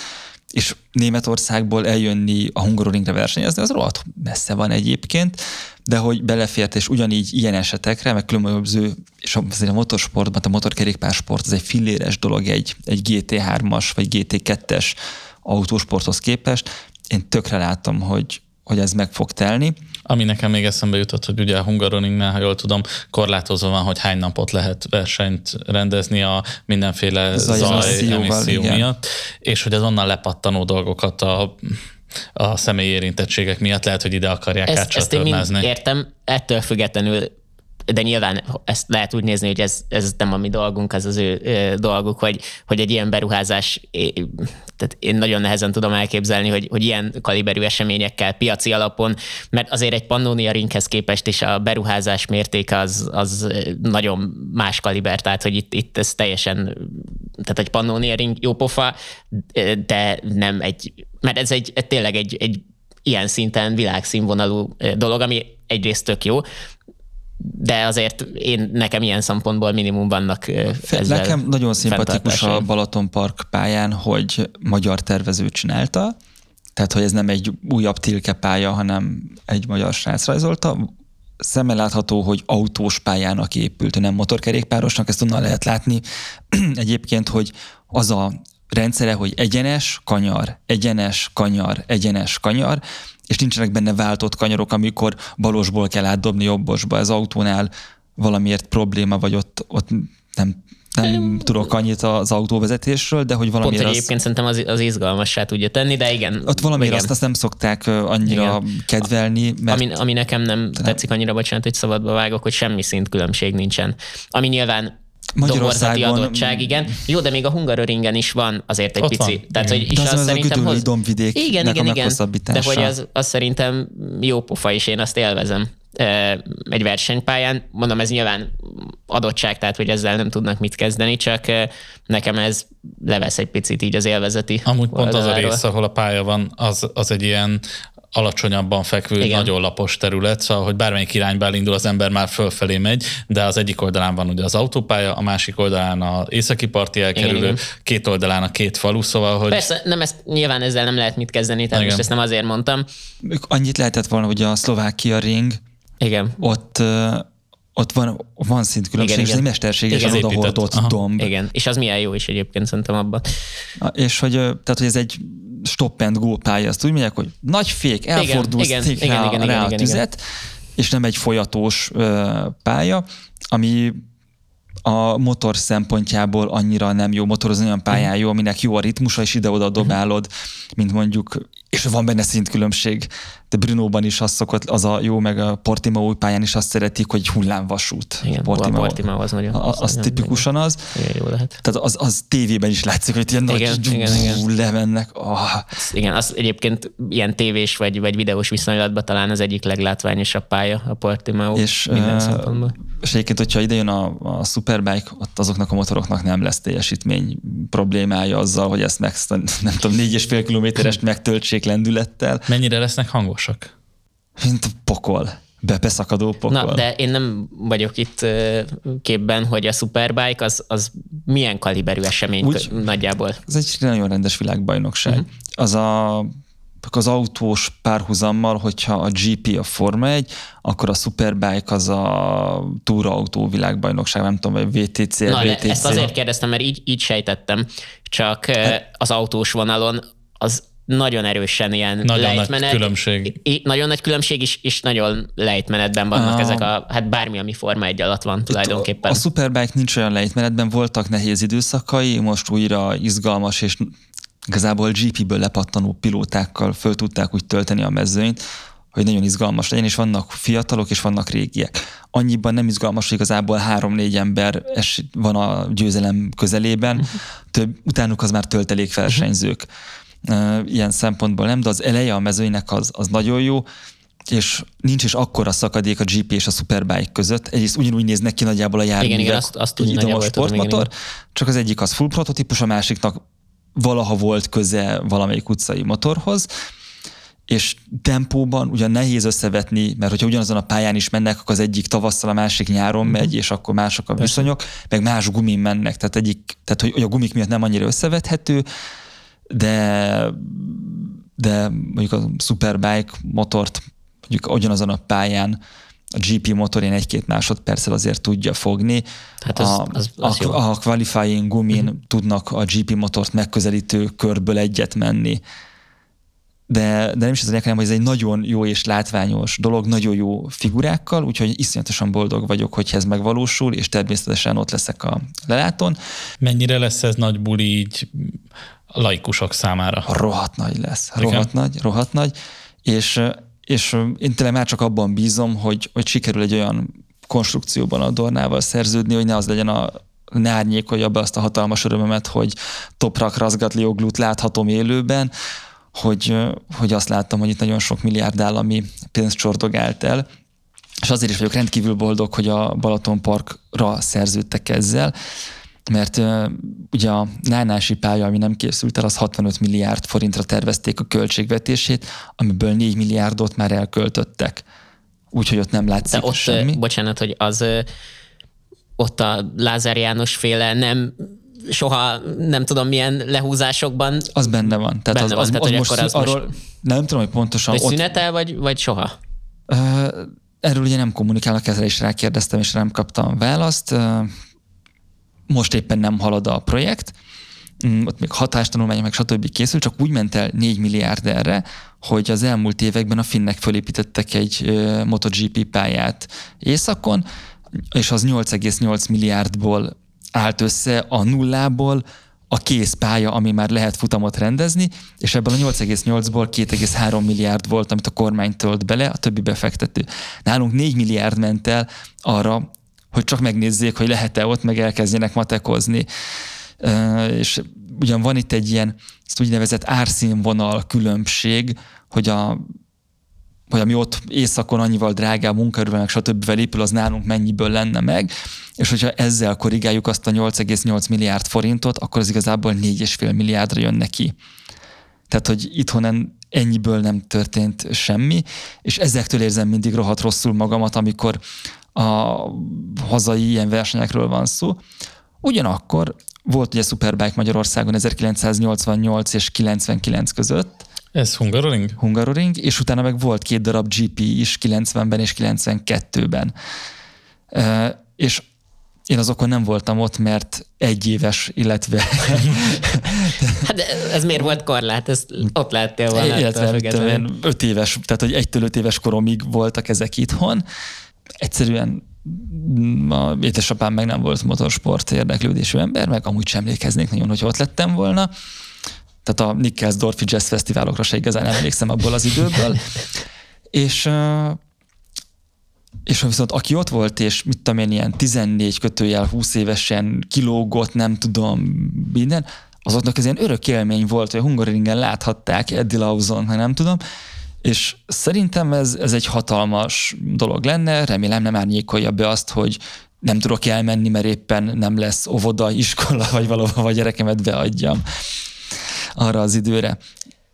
és Németországból eljönni a Hungaroringre versenyezni, az rohadt messze van egyébként, de hogy belefért, és ugyanígy ilyen esetekre, meg különböző, és azért a motorsportban, a motorkerékpársport, az egy filléres dolog egy, egy GT3-as vagy GT2-es autósporthoz képest. Én tökre látom, hogy, hogy ez meg fog telni. Ami nekem még eszembe jutott, hogy ugye a Hungaroringnál, ha jól tudom, korlátozva van, hogy hány napot lehet versenyt rendezni a mindenféle zaj, zaj emisszió miatt, és hogy az onnan lepattanó dolgokat a a személyi érintettségek miatt lehet, hogy ide akarják ezt, ezt én értem, ettől függetlenül de nyilván ezt lehet úgy nézni, hogy ez, ez nem a mi dolgunk, ez az ő, ő dolguk, hogy, hogy egy ilyen beruházás, tehát én nagyon nehezen tudom elképzelni, hogy, hogy ilyen kaliberű eseményekkel piaci alapon, mert azért egy Pannonia ringhez képest is a beruházás mértéke az, az nagyon más kaliber, tehát hogy itt, itt ez teljesen, tehát egy Pannonia ring jó pofa, de nem egy, mert ez egy, tényleg egy, egy ilyen szinten világszínvonalú dolog, ami egyrészt tök jó, de azért én nekem ilyen szempontból minimum vannak ezzel Nekem nagyon szimpatikus a Balaton Park pályán, hogy magyar tervező csinálta, tehát hogy ez nem egy újabb tilke pálya, hanem egy magyar srác rajzolta. Szemmel látható, hogy autós pályának épült, nem motorkerékpárosnak, ezt onnan lehet látni. Egyébként, hogy az a rendszere, hogy egyenes, kanyar, egyenes, kanyar, egyenes, kanyar, és nincsenek benne váltott kanyarok, amikor balosból kell átdobni jobbosba. Ez autónál valamiért probléma, vagy ott, ott nem nem tudok annyit az autóvezetésről, de hogy valamiért Pont, egyébként szerintem az, az izgalmassá tudja tenni, de igen. Ott valamiért igen. azt, azt nem szokták annyira igen. kedvelni. Mert... Ami, ami nekem nem, nem tetszik annyira, bocsánat, hogy szabadba vágok, hogy semmi szint különbség nincsen. Ami nyilván Magyarországon... adottság, igen. Jó, de még a Hungaroringen is van azért egy Ott pici. Van. Tehát, hogy is de az, az szerintem... hoz... dombvidék igen, igen, igen. De hogy az, az szerintem jó pofa, és én azt élvezem egy versenypályán. Mondom, ez nyilván adottság, tehát hogy ezzel nem tudnak mit kezdeni, csak nekem ez levesz egy picit így az élvezeti Amúgy pont az a rész, ahol a pálya van, az, az egy ilyen alacsonyabban fekvő, Igen. nagyon lapos terület, szóval, hogy bármelyik irányba elindul, az ember már fölfelé megy, de az egyik oldalán van ugye az autópálya, a másik oldalán a északi parti elkerülő, Igen, két oldalán a két falu, szóval, hogy... Persze, nem ezt, nyilván ezzel nem lehet mit kezdeni, tehát most ezt nem azért mondtam. Annyit lehetett volna, hogy a Szlovákia ring, Igen. ott ott van, van szintkülönbség, igen, és igen. mesterséges az odahordott domb. Igen, és az milyen jó is egyébként szerintem abban. És hogy, tehát, hogy ez egy stop and go pálya, azt úgy mondják, hogy nagy fék, elfordulsz igen, igen, rá, igen, rá igen, a tüzet, igen. és nem egy folyatós pálya, ami a motor szempontjából annyira nem jó. Motorozni olyan pályán jó, aminek jó a ritmusa, és ide-oda dobálod, mint mondjuk, és van benne szintkülönbség de Brunóban is az szokott, az a jó, meg a Portimao pályán is azt szeretik, hogy hullámvasút. Igen, Portimao, a Portimao az nagyon a, Az, az tipikusan az. Igen, jó lehet. Tehát az, az tévében is látszik, hogy ilyen igen, nagy igen, igen. lemennek. Oh. Igen, az egyébként ilyen tévés vagy, vagy videós viszonylatban talán az egyik leglátványosabb pálya a Portimao és, minden uh, szempontból. És egyébként, hogyha ide jön a, a Superbike, ott azoknak a motoroknak nem lesz teljesítmény problémája azzal, hogy ezt meg, nem tudom, négy és fél kilométeres megtöltsék lendülettel. Mennyire lesznek hangos? Játékosak? Mint pokol. Be, beszakadó pokol. Na, de én nem vagyok itt képben, hogy a Superbike az, az milyen kaliberű esemény Úgy, nagyjából. Ez egy nagyon rendes világbajnokság. Uh-huh. Az a az autós párhuzammal, hogyha a GP a Forma 1, akkor a Superbike az a túrautó világbajnokság, nem tudom, vagy VTC, Na, VTC. Ezt azért kérdeztem, mert így, így sejtettem, csak hát- az autós vonalon az nagyon erősen ilyen nagyon lejtmenet. Nagy különbség. Nagyon nagy különbség is, és nagyon lejtmenetben vannak ah. ezek a, hát bármi, ami Forma egy alatt van tulajdonképpen. A, a Superbike nincs olyan lejtmenetben, voltak nehéz időszakai, most újra izgalmas és igazából GP-ből lepattanó pilótákkal föl tudták úgy tölteni a mezőnyt, hogy nagyon izgalmas legyen, és vannak fiatalok, és vannak régiek. Annyiban nem izgalmas, hogy igazából három-négy ember es, van a győzelem közelében, uh-huh. több, utánuk az már töltelék versenyzők. Uh-huh. Ilyen szempontból nem, de az eleje a mezőnynek az, az nagyon jó, és nincs is akkora szakadék a GP és a Superbike között. Egyrészt ugyanúgy néznek ki nagyjából a járművek, igen, igen, azt, azt úgy a sportmotor, igen, csak az egyik az full prototípus, a másiknak valaha volt köze valamelyik utcai motorhoz, és tempóban ugyan nehéz összevetni, mert hogyha ugyanazon a pályán is mennek, akkor az egyik tavasszal, a másik nyáron uh-huh. megy, és akkor mások a viszonyok, meg más gumin mennek, tehát, egyik, tehát hogy a gumik miatt nem annyira összevethető, de, de mondjuk a Superbike motort mondjuk ugyanazon a pályán a GP motorén egy-két másodperccel azért tudja fogni. Hát az, a, az, az a, a qualifying gumin uh-huh. tudnak a GP motort megközelítő körből egyet menni de, de nem is ez a hanem, hogy ez egy nagyon jó és látványos dolog, nagyon jó figurákkal, úgyhogy iszonyatosan boldog vagyok, hogy ez megvalósul, és természetesen ott leszek a lelátón. Mennyire lesz ez nagy buli így laikusok számára? Rohadt nagy lesz, rohadt Igen? nagy, rohadt nagy, és, és én tényleg már csak abban bízom, hogy, hogy sikerül egy olyan konstrukcióban a Dornával szerződni, hogy ne az legyen a ne árnyékolja be azt a hatalmas örömömet, hogy Toprak Razgatlioglut láthatom élőben, hogy, hogy azt láttam, hogy itt nagyon sok milliárd állami pénzt csordogált el, és azért is vagyok rendkívül boldog, hogy a Balaton Parkra szerződtek ezzel, mert uh, ugye a nánási pálya, ami nem készült el, az 65 milliárd forintra tervezték a költségvetését, amiből 4 milliárdot már elköltöttek. Úgyhogy ott nem látszik De ott, semmi. bocsánat, hogy az ott a Lázár János féle nem soha nem tudom milyen lehúzásokban. Az benne van. Tehát benne az, az, van, az, tehát, most, az arról most... nem tudom, hogy pontosan. Hogy ott... szünetel, vagy, vagy soha? Uh, erről ugye nem kommunikálnak, ezzel is rákérdeztem, és nem kaptam választ. Uh, most éppen nem halad a projekt, um, ott még hatástanulmányok, meg stb. készül, csak úgy ment el 4 milliárd erre, hogy az elmúlt években a finnek fölépítettek egy MotoGP pályát északon, és az 8,8 milliárdból állt össze a nullából a kész pálya, ami már lehet futamot rendezni, és ebből a 8,8-ból 2,3 milliárd volt, amit a kormány tölt bele, a többi befektető. Nálunk 4 milliárd ment el arra, hogy csak megnézzék, hogy lehet-e ott, meg elkezdjenek matekozni. És ugyan van itt egy ilyen, ezt úgynevezett árszínvonal különbség, hogy a hogy ami ott északon annyival drágább munkaerővel, stb. épül, az nálunk mennyiből lenne meg, és hogyha ezzel korrigáljuk azt a 8,8 milliárd forintot, akkor az igazából 4,5 milliárdra jön neki. Tehát, hogy itthon ennyiből nem történt semmi, és ezektől érzem mindig rohadt rosszul magamat, amikor a hazai ilyen versenyekről van szó. Ugyanakkor volt ugye Superbike Magyarországon 1988 és 99 között, ez Hungaroring? Hungaroring, és utána meg volt két darab GP is 90-ben és 92-ben. E, és én azokon nem voltam ott, mert egy éves, illetve... hát ez miért volt korlát? Ezt ott láttél volna. Illetve öt éves, tehát hogy egytől öt éves koromig voltak ezek itthon. Egyszerűen a édesapám meg nem volt motorsport érdeklődésű ember, meg amúgy sem emlékeznék nagyon, hogy ott lettem volna tehát a Nickelsdorfi Jazz Fesztiválokra se igazán emlékszem abból az időből. és és viszont aki ott volt, és mit tudom én, ilyen 14 kötőjel 20 évesen kilógott, nem tudom, minden, azoknak ez ilyen örök élmény volt, hogy a Hungaroringen láthatták Eddie Lawson, nem tudom, és szerintem ez, ez egy hatalmas dolog lenne, remélem nem árnyékolja be azt, hogy nem tudok elmenni, mert éppen nem lesz óvoda, iskola, vagy valahova, vagy gyerekemet beadjam arra az időre.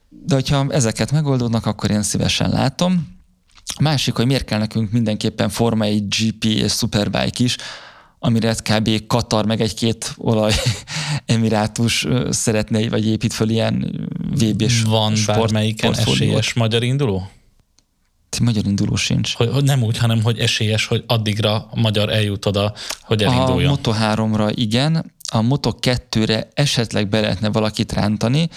De hogyha ezeket megoldódnak, akkor én szívesen látom. A másik, hogy miért kell nekünk mindenképpen Forma 1 GP és Superbike is, amire kb. Katar meg egy-két olaj emirátus szeretne, vagy épít föl ilyen VB-s Van sport, bármelyiken esélyes magyar induló? Magyar induló sincs. Hogy, hogy nem úgy, hanem hogy esélyes, hogy addigra a magyar eljut oda, hogy elinduljon. A Moto3-ra igen, a Moto2-re esetleg be lehetne valakit rántani,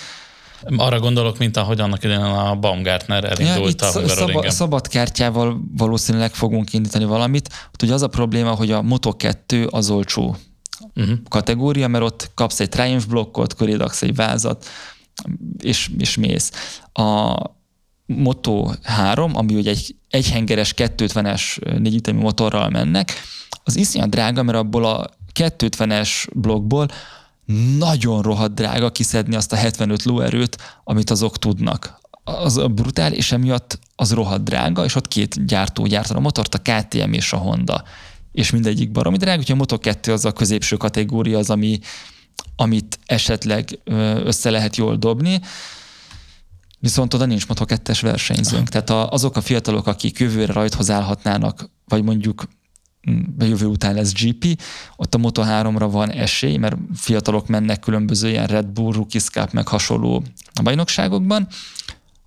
arra gondolok, mint ahogy annak idején a Baumgartner elindult ja, a szab- Szabad kártyával valószínűleg fogunk indítani valamit. Ott ugye az a probléma, hogy a Moto2 az olcsó uh-huh. kategória, mert ott kapsz egy Triumph blokkot, köré egy vázat, és, és mész. A Moto 3, ami ugye egy egyhengeres 250-es négyütemű motorral mennek, az iszonyat drága, mert abból a 250-es blokkból nagyon rohadt drága kiszedni azt a 75 lóerőt, amit azok tudnak. Az a brutál, és emiatt az rohadt drága, és ott két gyártó gyártja a motort, a KTM és a Honda. És mindegyik baromi drága, úgyhogy a Moto 2 az a középső kategória, az, ami, amit esetleg össze lehet jól dobni. Viszont oda nincs Moto 2-es versenyzőnk. Tehát azok a fiatalok, akik jövőre rajthoz állhatnának, vagy mondjuk a jövő után lesz GP, ott a Moto3-ra van esély, mert fiatalok mennek különböző ilyen Red Bull, Rookie Cup, meg hasonló bajnokságokban.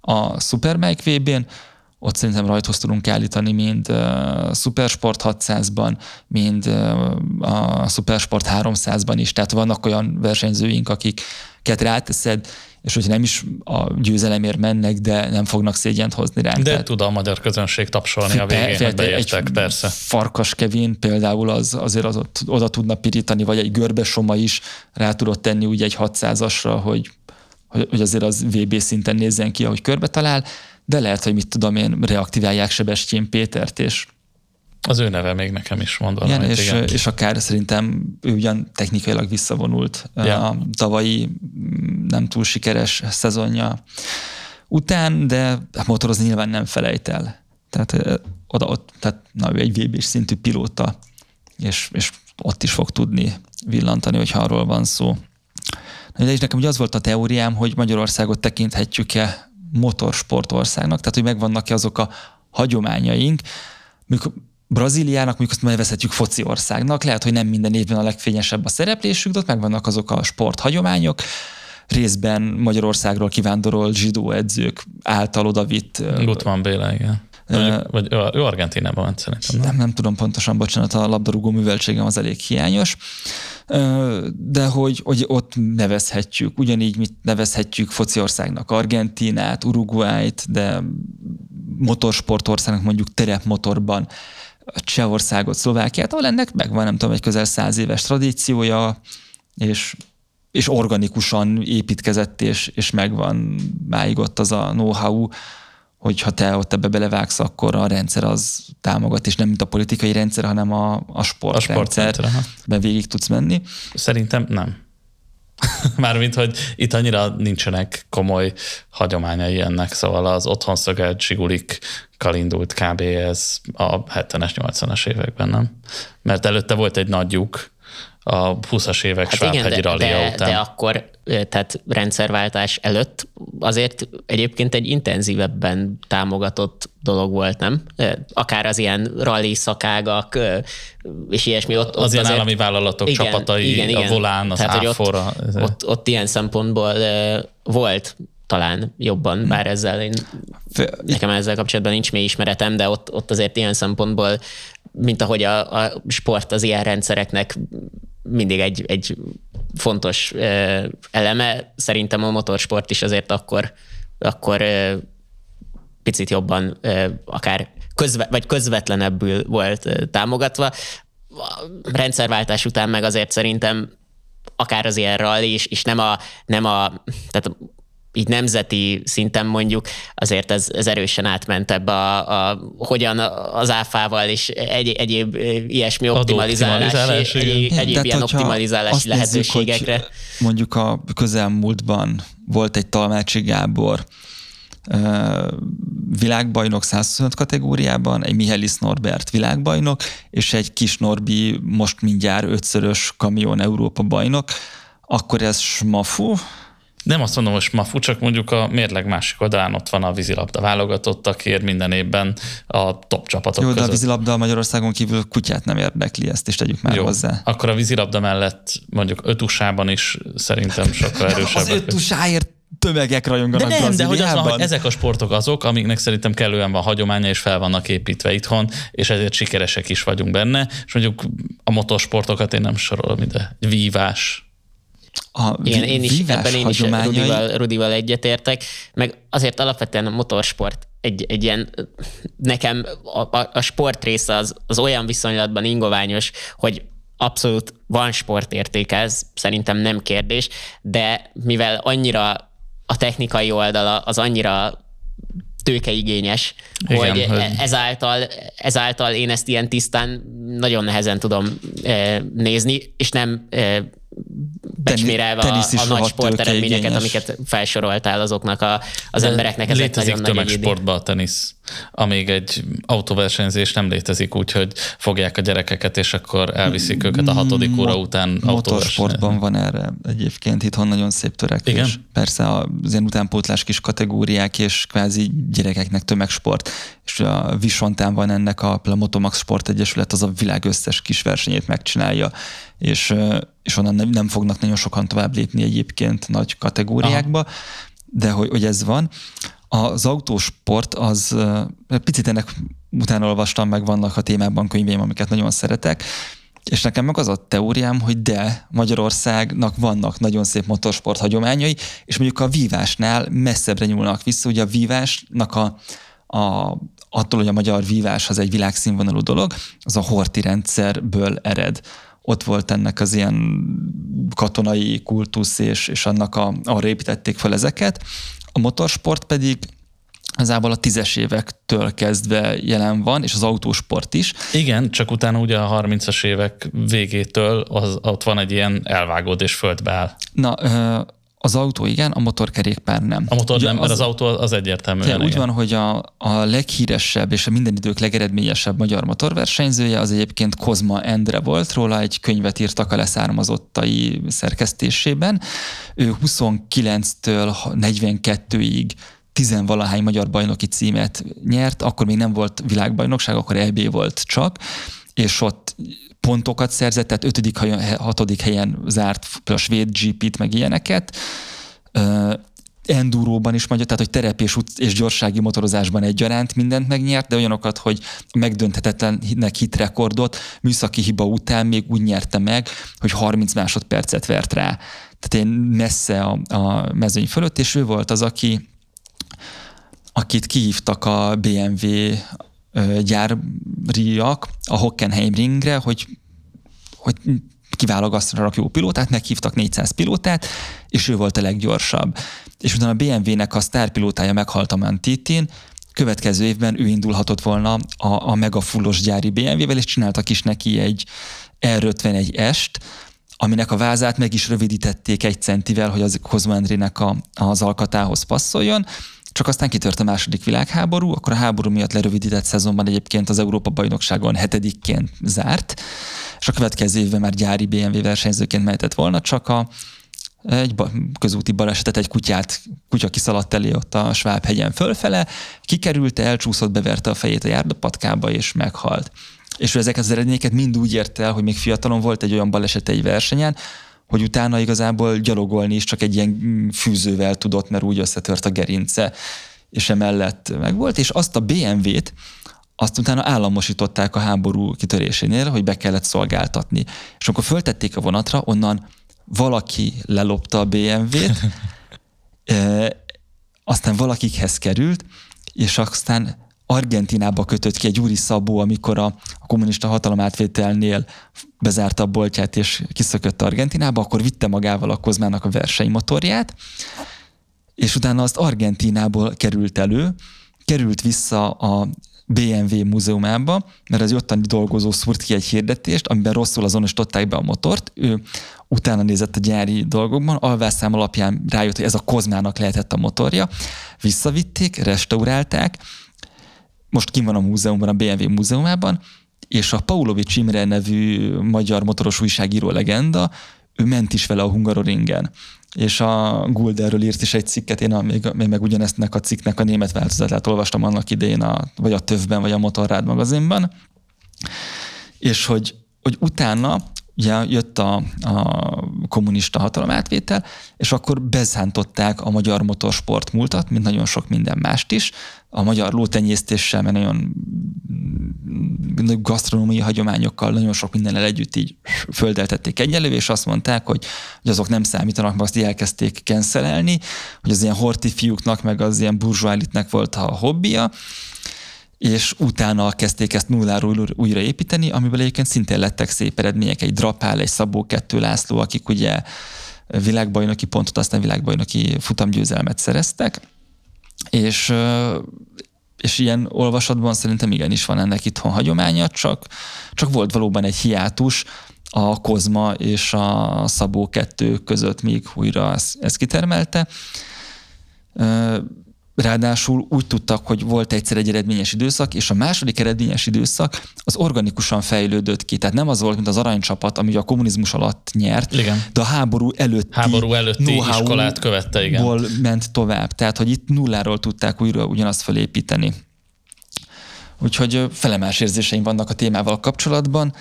A Superbike VB-n ott szerintem rajthoz tudunk állítani mind uh, Supersport 600-ban, mind uh, a Supersport 300-ban is, tehát vannak olyan versenyzőink, akiket ráteszed, és hogyha nem is a győzelemért mennek, de nem fognak szégyent hozni ránk. De tehát, tud a magyar közönség tapsolni a végén, hogy beértek, persze. Farkas Kevin például az, azért az ott, oda tudna pirítani, vagy egy görbesoma is rá tudott tenni úgy egy 600-asra, hogy, hogy azért az VB szinten nézzen ki, ahogy körbe talál, de lehet, hogy mit tudom én, reaktiválják Sebestyén Pétert, és az ő neve még nekem is mondom. Igen, és, igen. és akár szerintem ő ugyan technikailag visszavonult ja. a tavalyi nem túl sikeres szezonja után, de a motorozni nyilván nem felejt el. Tehát oda ott, tehát na, ő egy vb szintű pilóta, és, és ott is fog tudni villantani, hogyha arról van szó. De is nekem ugye az volt a teóriám, hogy Magyarországot tekinthetjük-e motorsportországnak, tehát hogy megvannak-e azok a hagyományaink, mikor Brazíliának, mondjuk azt nevezhetjük foci országnak, lehet, hogy nem minden évben a legfényesebb a szereplésük, de ott megvannak azok a sporthagyományok, részben Magyarországról kivándorolt zsidó edzők által odavitt. Gutman Béla, igen. Vagy, vagy ő Argentinában ment szerintem. Nem, nem tudom pontosan, bocsánat, a labdarúgó műveltségem az elég hiányos, de hogy, hogy ott nevezhetjük, ugyanígy mit nevezhetjük Fociországnak Argentinát, Uruguayt, de motorsportországnak mondjuk terepmotorban Csehországot, Szlovákiát, ahol ennek megvan, nem tudom, egy közel száz éves tradíciója, és, és organikusan építkezett, és, és megvan máig ott az a know-how, hogyha te ott ebbe belevágsz, akkor a rendszer az támogat, és nem mint a politikai rendszer, hanem a, a sportrendszer, a végig tudsz menni. Szerintem nem. Mármint, hogy itt annyira nincsenek komoly hagyományai ennek, szóval az otthon szögelt Zsigulik kalindult kb. ez a 70-es, 80-as években, nem? Mert előtte volt egy nagy lyuk, a 20-as évek hát Svábhegyi de, de, után. De akkor, tehát rendszerváltás előtt azért egyébként egy intenzívebben támogatott dolog volt, nem? Akár az ilyen rally szakágak és ilyesmi. Ott, az ott ilyen azért, állami vállalatok igen, csapatai, igen, igen. a volán, az tehát, áfora. Ott, ott, ott ilyen szempontból volt talán jobban, hmm. bár ezzel én, nekem ezzel kapcsolatban nincs mély ismeretem, de ott, ott azért ilyen szempontból, mint ahogy a, a sport az ilyen rendszereknek mindig egy, egy fontos eleme. Szerintem a motorsport is azért akkor, akkor picit jobban, akár közve, vagy közvetlenebbül volt támogatva. A rendszerváltás után meg azért szerintem akár az ilyen rally is, és nem a, nem a tehát így nemzeti szinten mondjuk, azért ez, ez erősen átment ebbe a, a hogyan az áfával és egy, egyéb ilyesmi optimalizálás, egyéb, egyéb ilyen optimalizálási lehetőségekre. Nézzük, mondjuk a közelmúltban volt egy Talmácsi Gábor, világbajnok 125 kategóriában, egy Mihelis Norbert világbajnok, és egy kis Norbi most mindjárt ötszörös kamion Európa bajnok, akkor ez smafu, nem azt mondom, hogy mafu, csak mondjuk a mérleg másik oldalán ott van a vízilabda válogatottakért minden évben a top csapatok Jó, között. de a vízilabda Magyarországon kívül kutyát nem érdekli, ezt is tegyük már Jó, hozzá. Akkor a vízilabda mellett mondjuk ötusában is szerintem sokkal erősebb. az ötusáért tömegek rajonganak De nem, de hogy, az van, hogy ezek a sportok azok, amiknek szerintem kellően van hagyománya, és fel vannak építve itthon, és ezért sikeresek is vagyunk benne, és mondjuk a motorsportokat én nem sorolom ide. Vívás, a Igen, én is, ebben én is Rudival, Rudival egyetértek, meg azért alapvetően a motorsport egy, egy ilyen, nekem a, a, a sport része az, az olyan viszonylatban ingoványos, hogy abszolút van sportérték ez, szerintem nem kérdés, de mivel annyira a technikai oldala az annyira tőkeigényes, Igen, hogy, hogy- ezáltal, ezáltal én ezt ilyen tisztán nagyon nehezen tudom eh, nézni, és nem eh, becsmérelve a, a nagy sporteredményeket, amiket felsoroltál azoknak a, az embereknek. Ezek létezik tömegsportban a tenisz, amíg egy autóversenyzés nem létezik, úgyhogy fogják a gyerekeket, és akkor elviszik őket a hatodik óra után Motorsportban van erre egyébként, itthon nagyon szép törekvés. Igen? Persze az ilyen utánpótlás kis kategóriák és kvázi gyerekeknek tömegsport. És a Visontán van ennek a, a Motomax Sport Egyesület, az a világ összes kis versenyét megcsinálja, és, és onnan nem, nem fognak nagyon sokan tovább lépni egyébként nagy kategóriákba, Aha. de hogy, hogy ez van. Az autósport az, picit ennek utána olvastam, meg vannak a témában könyveim, amiket nagyon szeretek, és nekem meg az a teóriám, hogy de Magyarországnak vannak nagyon szép motorsport hagyományai, és mondjuk a vívásnál messzebbre nyúlnak vissza, ugye a vívásnak a, a, attól, hogy a magyar vívás az egy világszínvonalú dolog, az a horti rendszerből ered. Ott volt ennek az ilyen katonai kultusz, és, és annak a, arra építették fel ezeket. A motorsport pedig igazából a tízes évektől kezdve jelen van, és az autósport is. Igen, csak utána ugye a 30-as évek végétől az, ott van egy ilyen elvágód és földbe áll. Na, az autó igen, a motorkerékpár nem. A motor Ugye nem, mert az autó az egyértelműen. Te, úgy van, hogy a, a leghíresebb és a minden idők legeredményesebb magyar motorversenyzője az egyébként Kozma Endre volt, róla egy könyvet írtak a leszármazottai szerkesztésében. Ő 29-től 42-ig tizenvalahány magyar bajnoki címet nyert, akkor még nem volt világbajnokság, akkor EB volt csak, és ott pontokat szerzett, tehát ötödik, hatodik helyen zárt a svéd GP-t, meg ilyeneket. Enduróban is magyar, tehát hogy terep és, és gyorsági motorozásban egyaránt mindent megnyert, de olyanokat, hogy megdönthetetlennek hit rekordot műszaki hiba után még úgy nyerte meg, hogy 30 másodpercet vert rá. Tehát én messze a, a mezőny fölött, és ő volt az, aki akit kihívtak a BMW gyáriak a Hockenheim ringre, hogy, hogy kiválogassanak jó pilótát, meghívtak 400 pilótát, és ő volt a leggyorsabb. És utána a BMW-nek a sztárpilótája meghalt a Mantitin, következő évben ő indulhatott volna a, a megafullos gyári BMW-vel, és csináltak is neki egy R51-est, aminek a vázát meg is rövidítették egy centivel, hogy az Kozma Endrének a, az alkatához passzoljon, csak aztán kitört a második világháború, akkor a háború miatt lerövidített szezonban egyébként az Európa-bajnokságon hetedikként zárt, és a következő évben már gyári BMW versenyzőként mehetett volna, csak a egy közúti balesetet, egy kutyát, kutya kiszaladt elé ott a Sváb hegyen fölfele, kikerült, elcsúszott, beverte a fejét a járdapatkába, és meghalt. És ő ezeket az eredményeket mind úgy ért el, hogy még fiatalon volt egy olyan baleset egy versenyen, hogy utána igazából gyalogolni is csak egy ilyen mm, fűzővel tudott, mert úgy összetört a gerince, és emellett meg volt, és azt a BMW-t, azt utána államosították a háború kitörésénél, hogy be kellett szolgáltatni. És akkor föltették a vonatra, onnan valaki lelopta a BMW-t, e, aztán valakikhez került, és aztán Argentinába kötött ki egy Úri Szabó, amikor a, a kommunista hatalomátvételnél bezárta a boltját és kiszökött Argentinába, akkor vitte magával a Kozmának a versenymotorját, és utána azt Argentinából került elő, került vissza a BMW múzeumába, mert az ottani dolgozó szúrt ki egy hirdetést, amiben rosszul azonosították be a motort, ő utána nézett a gyári dolgokban, alvászám alapján rájött, hogy ez a Kozmának lehetett a motorja, visszavitték, restaurálták, most kim van a múzeumban, a BMW múzeumában, és a Paulovics Imre nevű magyar motoros újságíró legenda, ő ment is vele a Hungaroringen. És a Gulderről írt is egy cikket, én a, még, még meg ugyaneztnek a cikknek a német változatát olvastam annak idején, a, vagy a Tövben, vagy a Motorrád magazinban. És hogy, hogy utána ugye jött a, a kommunista hatalomátvétel, és akkor bezántották a magyar motorsport múltat, mint nagyon sok minden mást is, a magyar lótenyésztéssel, mert nagyon gasztronómiai hagyományokkal nagyon sok mindennel együtt így földeltették egyelő, és azt mondták, hogy, hogy azok nem számítanak, mert azt elkezdték cancelelni, hogy az ilyen horti fiúknak, meg az ilyen burzsóálitnek volt a hobbija, és utána kezdték ezt nulláról újra építeni, amiből egyébként szintén lettek szép eredmények, egy Drapál, egy Szabó Kettő László, akik ugye világbajnoki pontot, aztán világbajnoki futamgyőzelmet szereztek, és és ilyen olvasatban szerintem igenis van ennek itthon hagyománya, csak, csak volt valóban egy hiátus a Kozma és a Szabó 2 között, még újra ezt, ezt kitermelte. Ráadásul úgy tudtak, hogy volt egyszer egy eredményes időszak, és a második eredményes időszak az organikusan fejlődött ki. Tehát nem az volt, mint az aranycsapat, ami a kommunizmus alatt nyert, igen. de a háború előtti, háború előtti iskolát követte, igen. ment tovább. Tehát, hogy itt nulláról tudták újra ugyanazt felépíteni. Úgyhogy felemás érzéseim vannak a témával kapcsolatban,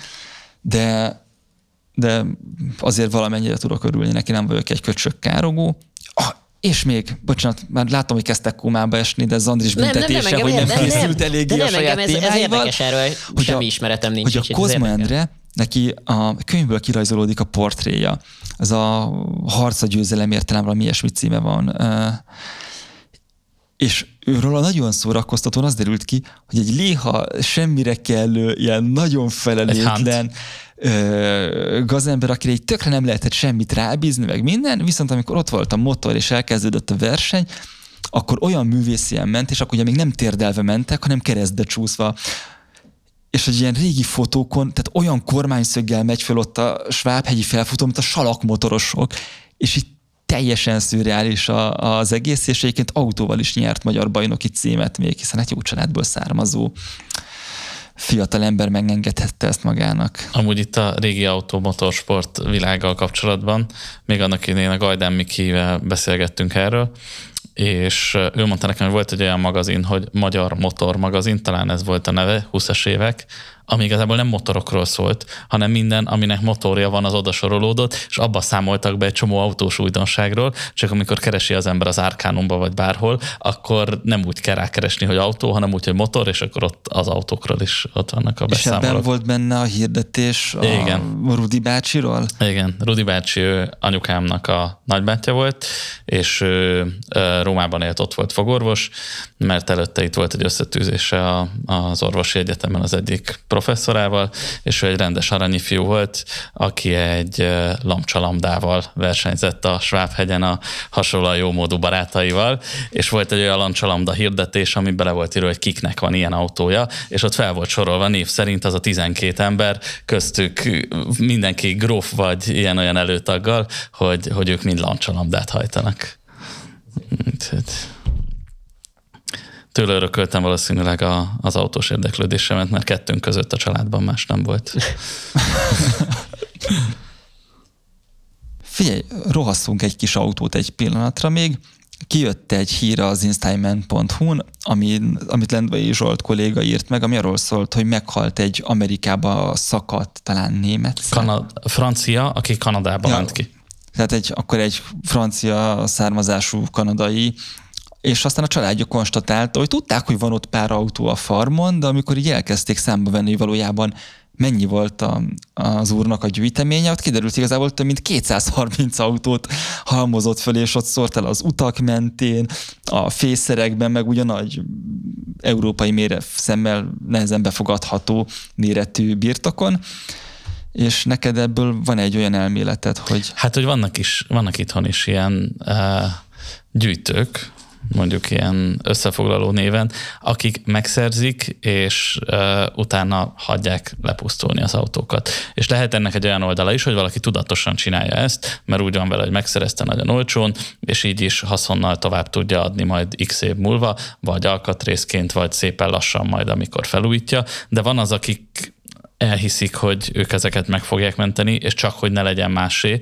de, de azért valamennyire tudok örülni neki, nem vagyok egy köcsök károgó. És még, bocsánat, már látom, hogy kezdtek kómába esni, de Zandris büntetése, nem, nem, hogy nem, nem készült eléggé a saját ez, ez érdekes erről, hogy semmi a, ismeretem nincs. Hogy a Kozma Endre, neki a könyvből kirajzolódik a portréja. Ez a harca győzelem értelem, valami ilyesmi címe van. És őről a nagyon szórakoztatón az derült ki, hogy egy léha semmire kellő, ilyen nagyon felelőtlen, gazember, akire egy tökre nem lehetett semmit rábízni, meg minden, viszont amikor ott volt a motor és elkezdődött a verseny, akkor olyan művészien ment, és akkor ugye még nem térdelve mentek, hanem keresztbe csúszva. És egy ilyen régi fotókon, tehát olyan kormányszöggel megy fel ott a Svábhegyi felfutó, mint a salakmotorosok, és itt teljesen szürreális az egész, és egyébként autóval is nyert magyar bajnoki címet még, hiszen egy jó családból származó fiatal ember megengedhette ezt magának. Amúgy itt a régi autó motorsport világgal kapcsolatban, még annak idején a Gajdán Mikivel beszélgettünk erről, és ő mondta nekem, hogy volt egy olyan magazin, hogy Magyar Motor magazin, talán ez volt a neve, 20-es évek, ami igazából nem motorokról szólt, hanem minden, aminek motorja van, az oda sorolódott, és abba számoltak be egy csomó autós újdonságról, csak amikor keresi az ember az árkánumba vagy bárhol, akkor nem úgy kell rákeresni, hogy autó, hanem úgy, hogy motor, és akkor ott az autókról is ott vannak a beszámolók. És ebben volt benne a hirdetés a Igen. Rudi bácsiról? Igen, Rudi bácsi ő anyukámnak a nagybátyja volt, és ő Rómában élt, ott volt fogorvos, mert előtte itt volt egy összetűzése az orvosi egyetemen az egyik professzorával, és ő egy rendes aranyi fiú volt, aki egy lamcsalamdával versenyzett a Svábhegyen a hasonlóan jó módú barátaival, és volt egy olyan lamcsalamda hirdetés, ami bele volt írva, hogy kiknek van ilyen autója, és ott fel volt sorolva név szerint az a 12 ember, köztük mindenki gróf vagy ilyen-olyan előtaggal, hogy, hogy ők mind lamcsalamdát hajtanak. Úgyhogy tőle örököltem valószínűleg a, az autós érdeklődésemet, mert kettőnk között a családban más nem volt. Figyelj, rohasszunk egy kis autót egy pillanatra még. Kijött egy hír az installment.hu-n, ami, amit Lendvai Zsolt kolléga írt meg, ami arról szólt, hogy meghalt egy Amerikába szakadt, talán német. Kanad, francia, aki Kanadába ja, ment ki. Tehát egy, akkor egy francia származású kanadai és aztán a családjuk konstatálta, hogy tudták, hogy van ott pár autó a farmon, de amikor így elkezdték számba venni, hogy valójában mennyi volt a, az úrnak a gyűjteménye, ott kiderült igazából több mint 230 autót halmozott föl, és ott szólt el az utak mentén, a fészerekben, meg ugyan nagy európai mére szemmel nehezen befogadható méretű birtokon. És neked ebből van egy olyan elméleted, hogy... Hát, hogy vannak is, vannak itthon is ilyen uh, gyűjtők, mondjuk ilyen összefoglaló néven, akik megszerzik, és uh, utána hagyják lepusztulni az autókat. És lehet ennek egy olyan oldala is, hogy valaki tudatosan csinálja ezt, mert úgy van vele, hogy megszerezte nagyon olcsón, és így is haszonnal tovább tudja adni majd x év múlva, vagy alkatrészként, vagy szépen lassan majd, amikor felújítja. De van az, akik elhiszik, hogy ők ezeket meg fogják menteni, és csak, hogy ne legyen másé,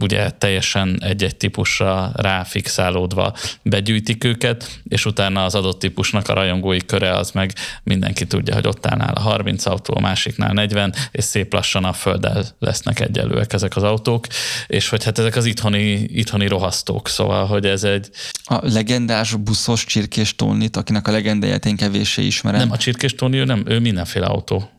ugye teljesen egy-egy típusra ráfixálódva begyűjtik őket, és utána az adott típusnak a rajongói köre az meg mindenki tudja, hogy ott állnál a 30 autó, a másiknál 40, és szép lassan a földdel lesznek egyenlőek ezek az autók, és hogy hát ezek az itthoni, itthoni rohasztók, szóval, hogy ez egy... A legendás buszos Csirkés Tónit, akinek a legendáját én kevéssé ismerem. Nem, a Csirkés Tóni, ő nem, ő mindenféle autó.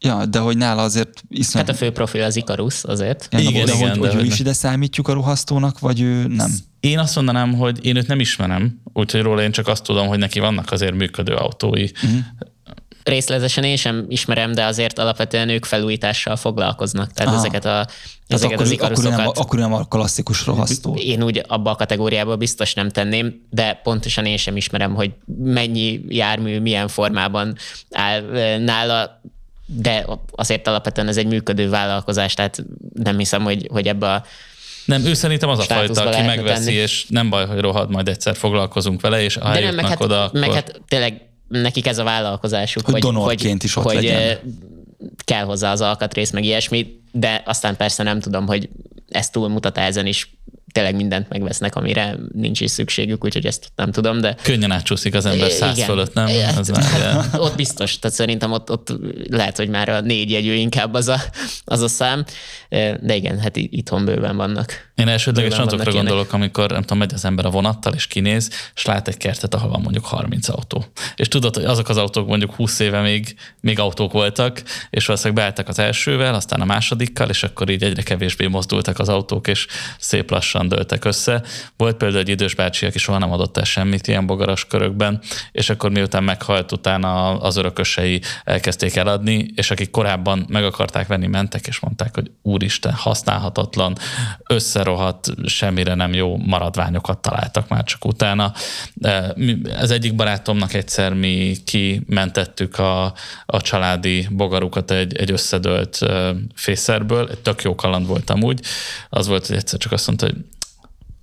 Ja, de hogy nála azért iszonyat... Hát a fő profil az Ikarus azért. Ja, igen, de igen, hogy, de hogy ő is ide számítjuk a ruhasztónak, vagy ő nem? Én azt mondanám, hogy én őt nem ismerem, úgyhogy róla én csak azt tudom, hogy neki vannak azért működő autói. Uh-huh. részletesen én sem ismerem, de azért alapvetően ők felújítással foglalkoznak. Tehát Aha. ezeket, a, Tehát ezeket akkor, az akkor, nem, ikaruszokat akkor nem a klasszikus rohasztó. én úgy abba a kategóriába biztos nem tenném, de pontosan én sem ismerem, hogy mennyi jármű milyen formában áll ö, nála, de azért alapvetően ez egy működő vállalkozás, tehát nem hiszem, hogy, hogy ebbe a Nem, ő szerintem az a fajta, aki megveszi, tenni. és nem baj, hogy rohad, majd egyszer foglalkozunk vele, és ha De nem, meg hát, oda, akkor... meg hát tényleg nekik ez a vállalkozásuk, Hogy donorként is ott hogy legyen. kell hozzá az alkatrész, meg ilyesmi, de aztán persze nem tudom, hogy ez túlmutat ezen is, tényleg mindent megvesznek, amire nincs is szükségük, úgyhogy ezt nem tudom, de Könnyen átcsúszik az ember száz Igen. fölött, nem? Hát, már, ott biztos, tehát szerintem ott, ott lehet, hogy már a négy jegyű inkább az a, az a szám, de igen, hát itthon bőven vannak. Én elsődlegesen azokra ilyenek. gondolok, amikor nem tudom, megy az ember a vonattal, és kinéz, és lát egy kertet, ahol van mondjuk 30 autó. És tudod, hogy azok az autók mondjuk 20 éve még, még autók voltak, és valószínűleg beálltak az elsővel, aztán a másodikkal, és akkor így egyre kevésbé mozdultak az autók, és szép lassan dőltek össze. Volt például egy idős bácsi, aki soha nem adott el semmit ilyen bogaras körökben, és akkor miután meghalt, utána az örökösei elkezdték eladni, és akik korábban meg akarták venni, mentek, és mondták, hogy úristen, használhatatlan, összerohadt, semmire nem jó maradványokat találtak már csak utána. Mi- Ez egyik barátomnak egyszer mi kimentettük a, a családi bogarukat egy, egy összedőlt ö, fészerből, egy tök jó kaland volt amúgy. Az volt, hogy egyszer csak azt mondta, hogy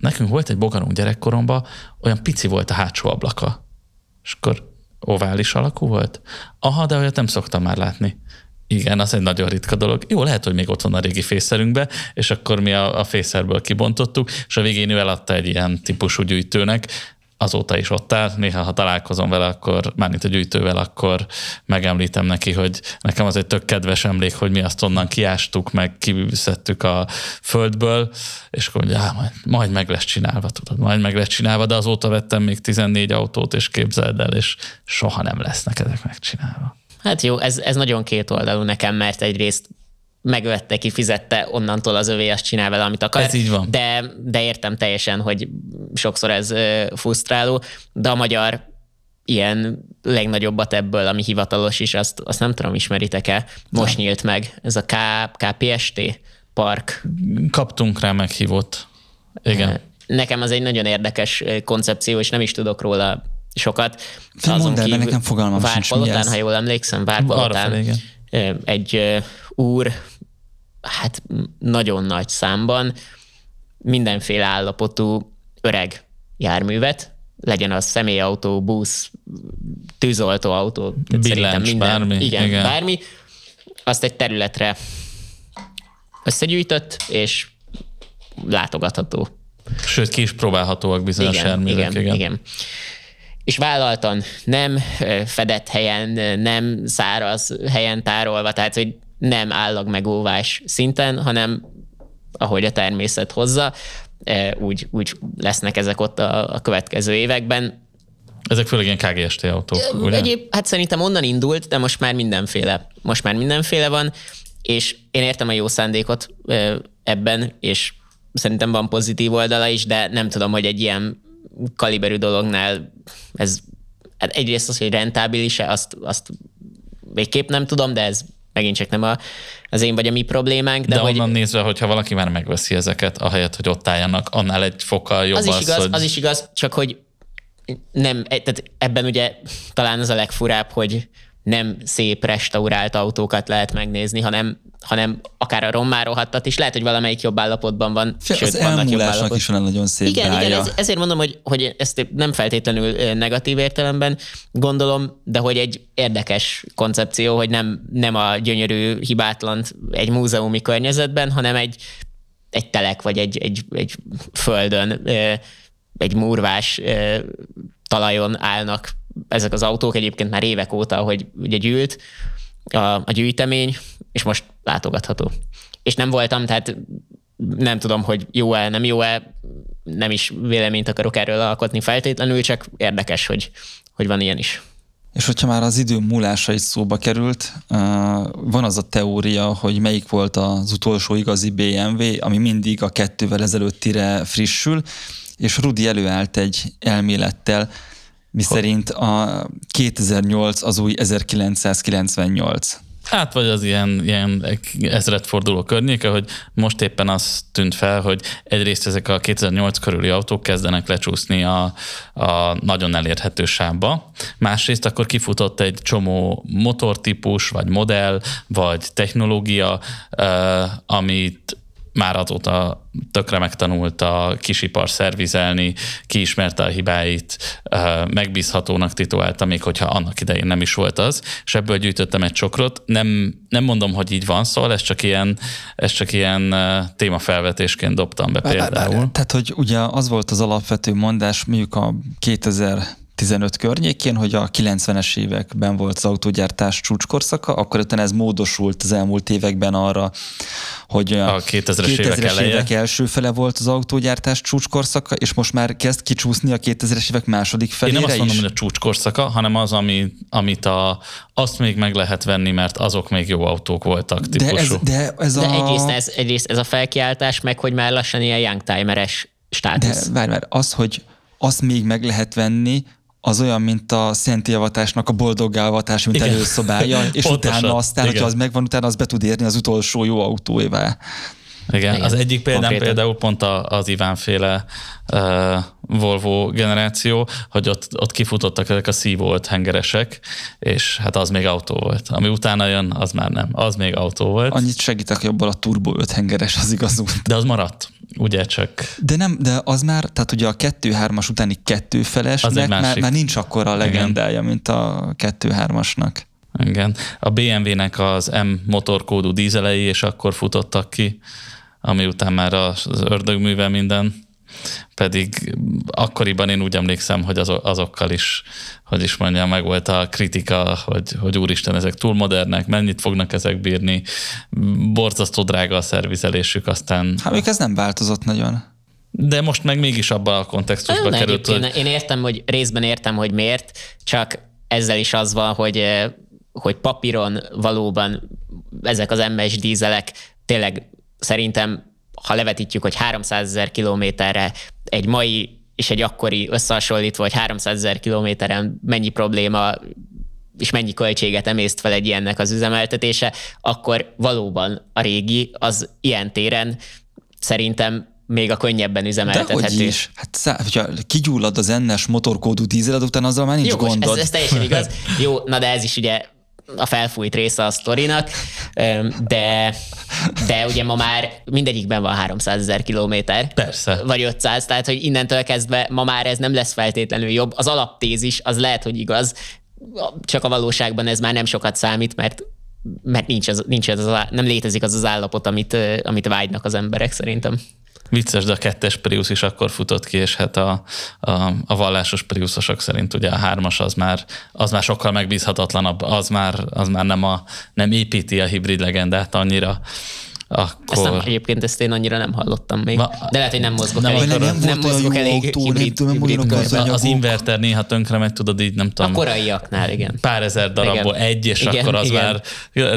nekünk volt egy bogarunk gyerekkoromban, olyan pici volt a hátsó ablaka. És akkor ovális alakú volt? Aha, de olyat nem szoktam már látni. Igen, az egy nagyon ritka dolog. Jó, lehet, hogy még ott van a régi fészerünkbe, és akkor mi a, a fészerből kibontottuk, és a végén ő eladta egy ilyen típusú gyűjtőnek, azóta is ott áll. Néha, ha találkozom vele, akkor mármint a gyűjtővel, akkor megemlítem neki, hogy nekem az egy tök kedves emlék, hogy mi azt onnan kiástuk, meg kiszedtük a földből, és akkor mondja, "Á, majd, majd meg lesz csinálva, tudod, majd meg lesz csinálva, de azóta vettem még 14 autót, és képzeld el, és soha nem lesznek ezek megcsinálva. Hát jó, ez, ez nagyon kétoldalú nekem, mert egyrészt megvette, kifizette, onnantól az övé azt csinál vele, amit akar. Ez így van. De, de értem teljesen, hogy sokszor ez frusztráló, de a magyar ilyen legnagyobbat ebből, ami hivatalos is, azt, azt nem tudom, ismeritek-e, most nyílt meg. Ez a K, KPST park. Kaptunk rá meghívót. Igen. Nekem az egy nagyon érdekes koncepció, és nem is tudok róla sokat. Te mondd el, nekem fogalmam Várpalotán, ha jól emlékszem, Várpalotán Arrafelé, igen. Egy úr, hát nagyon nagy számban mindenféle állapotú öreg járművet, legyen az személyautó, busz, tűzoltóautó, Billencs, minden, bármi, igen, igen. bármi, azt egy területre összegyűjtött, és látogatható. Sőt, ki is próbálhatóak bizonyos Igen, járművek. igen, igen, igen. És vállaltan nem fedett helyen, nem száraz helyen tárolva, tehát hogy nem állag megóvás szinten, hanem ahogy a természet hozza, úgy, úgy lesznek ezek ott a, a következő években. Ezek főleg ilyen KGST autók, ugye? Egyéb, hát szerintem onnan indult, de most már mindenféle. Most már mindenféle van, és én értem a jó szándékot ebben, és szerintem van pozitív oldala is, de nem tudom, hogy egy ilyen kaliberű dolognál ez hát egyrészt az, hogy rentábilis-e, azt, azt végképp nem tudom, de ez megint csak nem a, az én vagy a mi problémánk. De, De, hogy onnan nézve, hogyha valaki már megveszi ezeket, ahelyett, hogy ott álljanak, annál egy fokkal jobb az az, is igaz, hogy... az is igaz, csak hogy nem, e- tehát ebben ugye talán az a legfurább, hogy nem szép restaurált autókat lehet megnézni, hanem, hanem akár a rommá rohadtat is. Lehet, hogy valamelyik jobb állapotban van, Fé, sőt, az vannak jobb állapot. is van nagyon szép Igen, bája. igen, ez, ezért mondom, hogy, hogy ezt nem feltétlenül negatív értelemben gondolom, de hogy egy érdekes koncepció, hogy nem, nem a gyönyörű hibátlant egy múzeumi környezetben, hanem egy, egy telek, vagy egy, egy, egy földön, egy murvás talajon állnak ezek az autók egyébként már évek óta, hogy ugye gyűlt a, a gyűjtemény, és most látogatható. És nem voltam, tehát nem tudom, hogy jó-e, nem jó-e, nem is véleményt akarok erről alkotni feltétlenül, csak érdekes, hogy, hogy van ilyen is. És hogyha már az idő múlása is szóba került, van az a teória, hogy melyik volt az utolsó igazi BMW, ami mindig a kettővel ezelőttire frissül, és Rudi előállt egy elmélettel, Mi szerint a 2008 az új 1998. Hát vagy az ilyen, ilyen ezredforduló környéke, hogy most éppen az tűnt fel, hogy egyrészt ezek a 2008 körüli autók kezdenek lecsúszni a, a nagyon elérhető sávba, másrészt akkor kifutott egy csomó motortípus, vagy modell, vagy technológia, amit már azóta tökre megtanult a kisipar szervizelni, kiismerte a hibáit, megbízhatónak titulálta, még hogyha annak idején nem is volt az, és ebből gyűjtöttem egy csokrot. Nem, nem mondom, hogy így van, szóval ez csak ilyen, ez csak ilyen témafelvetésként dobtam be például. Tehát, hogy ugye az volt az alapvető mondás, mondjuk a 2000 15 környékén, hogy a 90-es években volt az autógyártás csúcskorszaka, akkor utána ez módosult az elmúlt években arra, hogy a 2000-es, 2000-es évek, eleje. évek első fele volt az autógyártás csúcskorszaka, és most már kezd kicsúszni a 2000-es évek második felére Én nem azt mondom, is. hogy a csúcskorszaka, hanem az, ami, amit a, azt még meg lehet venni, mert azok még jó autók voltak típusú. De ez, de ez de a... egyrészt, ez, egyrészt ez a felkiáltás, meg hogy már lassan ilyen youngtimeres státusz. De várj, várj, az, hogy azt még meg lehet venni, az olyan, mint a Szent Javatásnak a boldoggálvatás, mint Igen. előszobája, és Pontosan. utána aztán, Igen. hogyha az megvan, utána az be tud érni az utolsó jó autóével. Igen, Igen, az egyik példám Konkrétan. például pont az Iván-féle uh, Volvo generáció, hogy ott, ott kifutottak ezek a szívolt hengeresek, és hát az még autó volt. Ami utána jön, az már nem. Az még autó volt. Annyit segítek, jobban a turbo 5 hengeres az igaz De az maradt, ugye csak. De nem, de az már, tehát ugye a 2-3-as utáni kettőfelesnek már, már nincs akkora a legendája, Igen. mint a 2-3-asnak. Igen. A BMW-nek az M motorkódú dízelei, és akkor futottak ki ami után már az ördögműve minden, pedig akkoriban én úgy emlékszem, hogy azokkal is, hogy is mondjam, meg volt a kritika, hogy, hogy úristen, ezek túl modernek, mennyit fognak ezek bírni, borzasztó drága a szervizelésük, aztán... Hát még ez nem változott nagyon. De most meg mégis abban a kontextusba került, hogy... Én értem, hogy részben értem, hogy miért, csak ezzel is az van, hogy, hogy papíron valóban ezek az MS dízelek tényleg szerintem, ha levetítjük, hogy 300 ezer kilométerre egy mai és egy akkori összehasonlítva, hogy 300 ezer kilométeren mennyi probléma és mennyi költséget emészt fel egy ilyennek az üzemeltetése, akkor valóban a régi az ilyen téren szerintem még a könnyebben üzemeltethető. Is. Hát, hogyha kigyullad az ennes motorkódú dízeled, utána azzal már nincs Jó, gondod. Ez, ez teljesen igaz. Jó, na de ez is ugye a felfújt része a sztorinak, de, de ugye ma már mindegyikben van 300 ezer kilométer. Persze. Vagy 500, tehát hogy innentől kezdve ma már ez nem lesz feltétlenül jobb. Az alaptézis az lehet, hogy igaz, csak a valóságban ez már nem sokat számít, mert mert nincs az, nincs az, nem létezik az az állapot, amit, amit vágynak az emberek szerintem vicces, de a kettes Prius is akkor futott ki, és hát a, a, a vallásos Priusosok szerint ugye a hármas az már, az már sokkal megbízhatatlanabb, az már, az már nem, a, nem építi a hibrid legendát annyira, akkor... Ezt nem, egyébként ezt én annyira nem hallottam még. Ma, de lehet, hogy nem mozgok nem, elég. Nem, nem, nem mozgok elég autó, hibrid, nem tudom, hibrid az, az inverter néha tönkre megy, tudod így, nem tudom. A koraiaknál, igen. Pár ezer darabból igen. egy, és igen, akkor az igen. már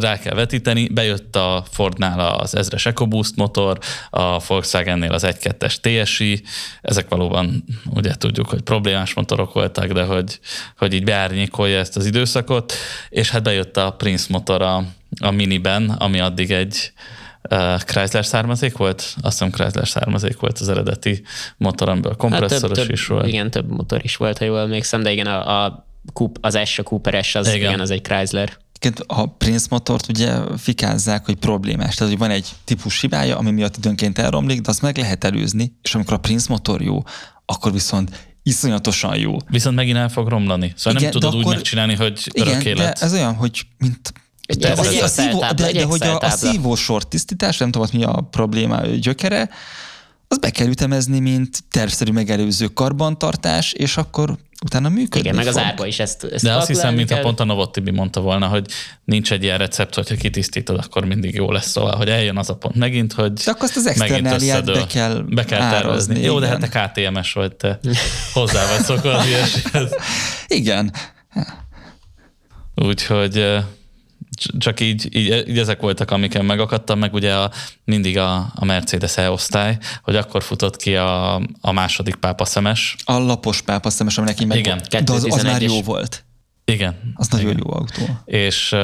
rá kell vetíteni. Bejött a Fordnál az ezres EcoBoost motor, a Volkswagennél az 1.2-es TSI, ezek valóban ugye tudjuk, hogy problémás motorok voltak, de hogy, hogy így beárnyékolja ezt az időszakot, és hát bejött a Prince motor a, a miniben, ami addig egy Uh, Chrysler származék volt? Azt hiszem Chrysler származék volt az eredeti motor, amiből kompresszoros hát több, is volt. Igen, több motor is volt, ha jól emlékszem, de igen, a, a az S, a Cooper S, az, igen. igen, az egy Chrysler. A Prince motort ugye fikázzák, hogy problémás. Tehát, hogy van egy típus hibája, ami miatt időnként elromlik, de azt meg lehet előzni, és amikor a Prince motor jó, akkor viszont iszonyatosan jó. Viszont megint el fog romlani. Szóval igen, nem tudod akkor, úgy megcsinálni, hogy örök igen, élet. De ez olyan, hogy mint de, de, hogy a, szívó, de, de hogy a, a szívósor tisztítás, nem tudom, mi a probléma gyökere, az be kell ütemezni, mint tervszerű megelőző karbantartás, és akkor utána működik. Igen, meg az árba is ezt, ezt De azt hiszem, mintha pont a Novottibi mondta volna, hogy nincs egy ilyen recept, hogyha kitisztítod, akkor mindig jó lesz. Szóval, hogy eljön az a pont megint, hogy de akkor azt az externáliát be kell, be kell tervezni. Árazni, jó, de hát te KTMS vagy, te hozzá vagy szokva az Igen. Úgyhogy csak így, így, így ezek voltak, amiken megakadtam, meg ugye a, mindig a, a Mercedes E-osztály, hogy akkor futott ki a, a második pápaszemes. A lapos pápaszemes, ami neki meg Igen. De az, az már 211-es. jó volt. Igen. Az nagyon Igen. jó autó. És,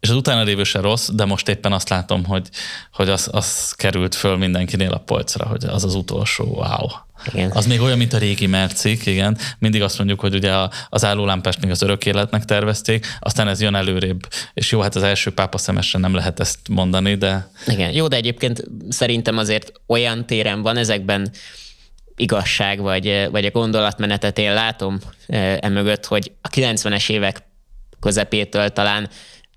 és az utána lévő se rossz, de most éppen azt látom, hogy, hogy az, az került föl mindenkinél a polcra, hogy az az utolsó, wow. Igen. Az még olyan, mint a régi Mercik, igen. Mindig azt mondjuk, hogy ugye az állólámpást még az örök életnek tervezték, aztán ez jön előrébb. És jó, hát az első pápa szemesre nem lehet ezt mondani, de Igen, jó, de egyébként szerintem azért olyan téren van ezekben igazság, vagy, vagy a gondolatmenetet én látom eh, emögött, hogy a 90-es évek közepétől talán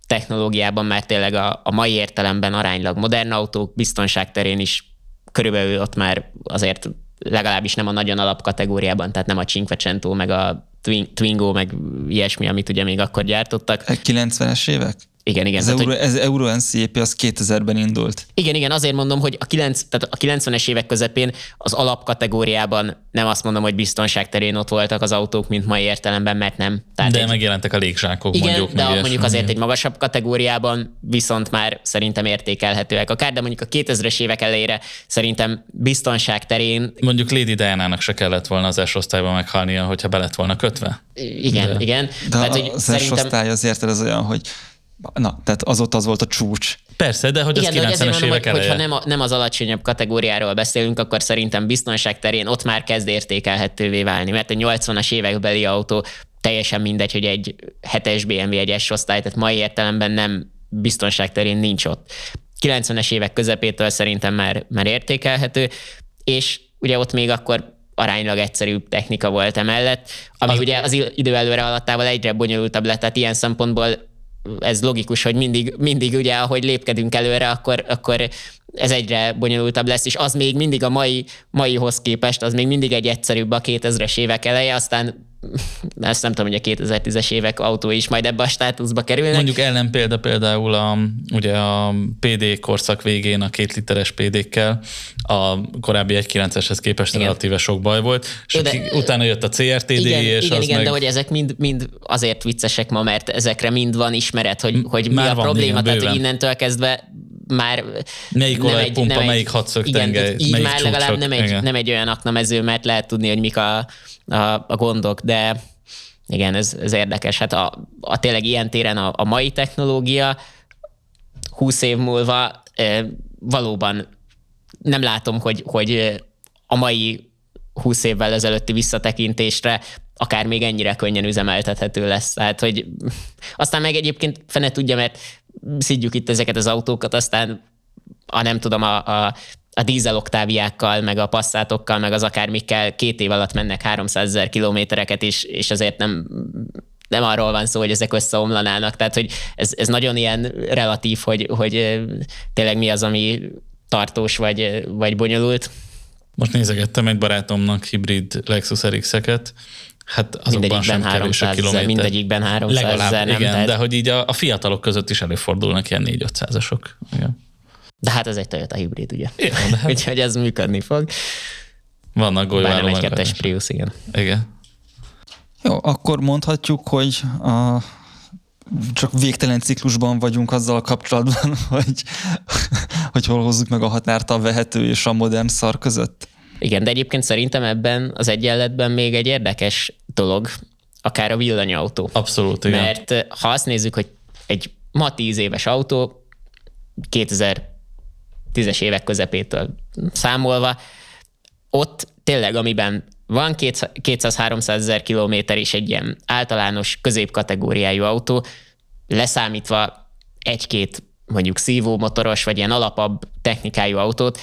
technológiában már tényleg a, a mai értelemben aránylag modern autók, biztonság terén is körülbelül ott már azért legalábbis nem a nagyon alapkategóriában, tehát nem a Cinquecento, meg a Twin- Twingo, meg ilyesmi, amit ugye még akkor gyártottak. 90-es évek? Igen, igen. Ez tehát, Euro, ez Euro NCAP az 2000-ben indult. igen, igen, azért mondom, hogy a, 9, tehát a 90-es évek közepén az alapkategóriában nem azt mondom, hogy biztonság terén ott voltak az autók, mint mai értelemben, mert nem. Tehát de egy, megjelentek a légzsákok, igen, mondjuk. de mondjuk azért egy magasabb kategóriában viszont már szerintem értékelhetőek akár, de mondjuk a 2000-es évek elejére szerintem biztonság terén Mondjuk Lady Diana-nak se kellett volna az S osztályban meghalnia, hogyha be lett volna kötve. igen, de. igen. De tehát, hogy az szerintem, osztály azért ez olyan, hogy na, tehát azóta az volt a csúcs. Persze, de hogy Igen, az de hogy ezért 90-es mondom, évek hogy, hogyha eleje. nem, a, nem az alacsonyabb kategóriáról beszélünk, akkor szerintem biztonság terén ott már kezd értékelhetővé válni, mert egy 80-as évekbeli autó teljesen mindegy, hogy egy 7-es BMW, egy S osztály, tehát mai értelemben nem biztonság terén nincs ott. 90-es évek közepétől szerintem már, már értékelhető, és ugye ott még akkor aránylag egyszerűbb technika volt emellett, ami az... ugye az idő előre haladtával egyre bonyolultabb lett, tehát ilyen szempontból ez logikus, hogy mindig, mindig ugye, ahogy lépkedünk előre, akkor, akkor ez egyre bonyolultabb lesz, és az még mindig a mai, maihoz képest, az még mindig egy egyszerűbb a 2000-es évek eleje, aztán ezt nem tudom, hogy a 2010-es évek autói is majd ebbe a státuszba kerülnek. Mondjuk ellenpélda például a, ugye a PD korszak végén a két literes PD-kkel a korábbi 1.9-eshez képest Igen. relatíve sok baj volt, és de- utána jött a CRTD, igen, és igen, az igen meg... de hogy ezek mind, mind azért viccesek ma, mert ezekre mind van ismeret, hogy, hogy mi már a van, probléma, igen, tehát hogy bőven. innentől kezdve már Melyik nem olajpumpa, nem egy- melyik hatszög igen, tengely, így melyik már legalább nem egy, igen. nem egy olyan aknamező, mert lehet tudni, hogy mik a, a, a gondok, de igen, ez, ez érdekes. Hát a, a tényleg ilyen téren a, a mai technológia 20 év múlva e, valóban nem látom, hogy, hogy a mai 20 évvel ezelőtti visszatekintésre akár még ennyire könnyen üzemeltethető lesz. Tehát, hogy aztán meg egyébként fene tudja, mert szidjuk itt ezeket az autókat, aztán a nem tudom, a, a, a dízel oktáviákkal, meg a passzátokkal, meg az akármikkel két év alatt mennek 300 ezer kilométereket is, és azért nem, nem arról van szó, hogy ezek összeomlanának. Tehát, hogy ez, ez nagyon ilyen relatív, hogy, hogy tényleg mi az, ami tartós vagy, vagy bonyolult. Most nézegettem egy barátomnak hibrid Lexus RX-eket, hát azokban sem Mindegyikben kevés a 300 kilométer. mindegyikben 300 Legalább, ezer, nem? igen, Tehát, de hogy így a, a fiatalok között is előfordulnak ilyen 4-500-asok. Igen. de hát ez egy Toyota hibrid, ugye? Igen, de hát Úgyhogy ez működni fog. vannak Bár nem golyóálló egy kettes. Prius, igen. Igen. Jó, akkor mondhatjuk, hogy a, csak végtelen ciklusban vagyunk azzal kapcsolatban, hogy, hogy hol hozzuk meg a határt a vehető és a modern szar között. Igen, de egyébként szerintem ebben az egyenletben még egy érdekes dolog, akár a villanyautó. Abszolút, igen. Mert eh, ha azt nézzük, hogy egy ma 10 éves autó 2010-es évek közepétől számolva, ott tényleg, amiben van 200-300 ezer kilométer és egy ilyen általános középkategóriájú autó, leszámítva egy-két mondjuk szívómotoros, vagy ilyen alapabb technikájú autót,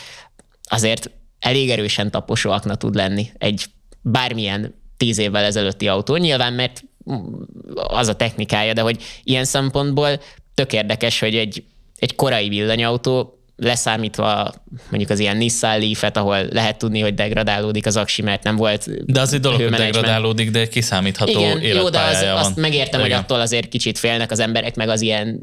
azért elég erősen taposó akna tud lenni egy bármilyen tíz évvel ezelőtti autó. Nyilván, mert az a technikája, de hogy ilyen szempontból tök érdekes, hogy egy, egy korai villanyautó leszámítva mondjuk az ilyen Nissan Leaf-et, ahol lehet tudni, hogy degradálódik az aksi, mert nem volt De az egy dolog, hogy degradálódik, de kiszámítható Igen, jó, de az, életpályája azt van. megértem, hogy Igen. attól azért kicsit félnek az emberek, meg az ilyen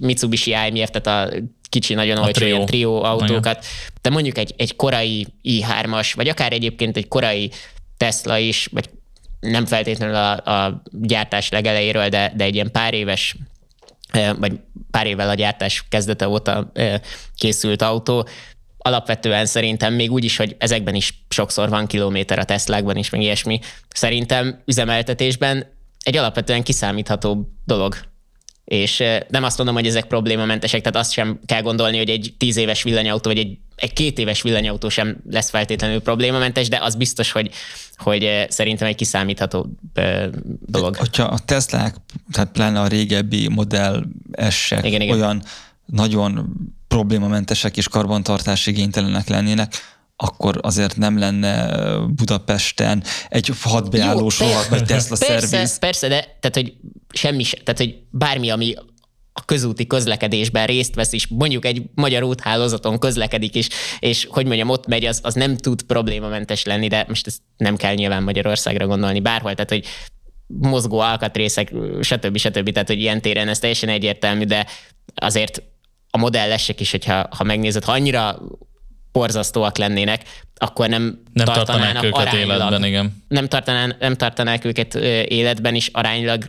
Mitsubishi IMF, tehát a kicsi, nagyon olcsó ilyen trió autókat. De mondjuk egy, egy korai i3-as, vagy akár egyébként egy korai Tesla is, vagy nem feltétlenül a, a gyártás legelejéről, de, de egy ilyen pár éves vagy pár évvel a gyártás kezdete óta készült autó, alapvetően szerintem még úgy is, hogy ezekben is sokszor van kilométer a Teslákban is, meg ilyesmi, szerintem üzemeltetésben egy alapvetően kiszámítható dolog. És nem azt mondom, hogy ezek problémamentesek, tehát azt sem kell gondolni, hogy egy tíz éves villanyautó, vagy egy, egy két éves villanyautó sem lesz feltétlenül problémamentes, de az biztos, hogy, hogy szerintem egy kiszámítható dolog. Hogyha a Teslák, tehát pláne a régebbi modell esek igen, igen. olyan nagyon problémamentesek és karbantartási igénytelenek lennének, akkor azért nem lenne Budapesten egy hadbeállós rohadt vagy Tesla persze, szerviz. Persze, de tehát, hogy semmi se, tehát, hogy bármi, ami a közúti közlekedésben részt vesz, és mondjuk egy magyar úthálózaton közlekedik, és, és hogy mondjam, ott megy, az, az nem tud problémamentes lenni, de most ezt nem kell nyilván Magyarországra gondolni bárhol, tehát hogy mozgó alkatrészek, stb. stb. Tehát, hogy ilyen téren ez teljesen egyértelmű, de azért a modellesek is, hogyha ha megnézed, ha annyira borzasztóak lennének, akkor nem, nem tartanák őket aránylag, életben, igen. Nem, tartanán, nem tartanák őket életben is aránylag,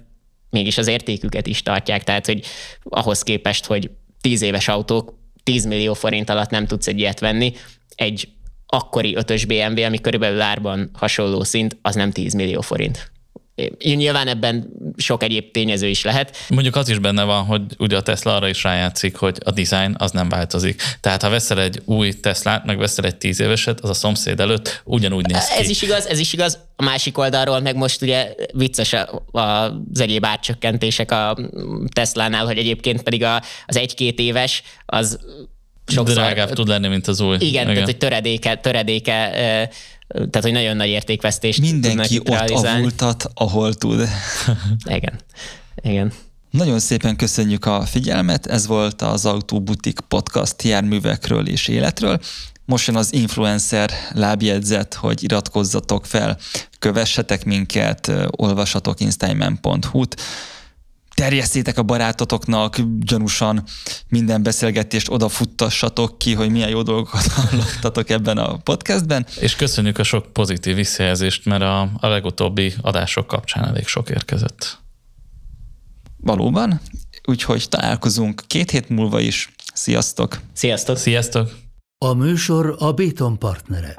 mégis az értéküket is tartják. Tehát, hogy ahhoz képest, hogy 10 éves autók 10 millió forint alatt nem tudsz egy ilyet venni, egy akkori ötös BMW, ami körülbelül árban hasonló szint, az nem 10 millió forint. Nyilván ebben sok egyéb tényező is lehet. Mondjuk az is benne van, hogy ugye a Tesla arra is rájátszik, hogy a design az nem változik. Tehát ha veszel egy új Teslát, meg veszel egy tíz éveset, az a szomszéd előtt ugyanúgy néz ki. Ez is igaz, ez is igaz. A másik oldalról meg most ugye vicces az egyéb árcsökkentések a Teslánál, hogy egyébként pedig az egy-két éves az sokszor... Drágább tud lenni, mint az új. Igen, igen. tehát hogy töredéke, töredéke tehát, hogy nagyon nagy értékvesztést Mindenki ott realizálni. avultat, ahol tud. Igen. Igen. Nagyon szépen köszönjük a figyelmet, ez volt az Autóbutik podcast járművekről és életről. Most jön az influencer lábjegyzet, hogy iratkozzatok fel, kövessetek minket, olvasatok instagram.hu-t, terjesszétek a barátotoknak, gyanúsan minden beszélgetést odafuttassatok ki, hogy milyen jó dolgokat hallottatok ebben a podcastben. És köszönjük a sok pozitív visszajelzést, mert a, a legutóbbi adások kapcsán elég sok érkezett. Valóban, úgyhogy találkozunk két hét múlva is. Sziasztok! Sziasztok! Sziasztok! A műsor a Béton partnere.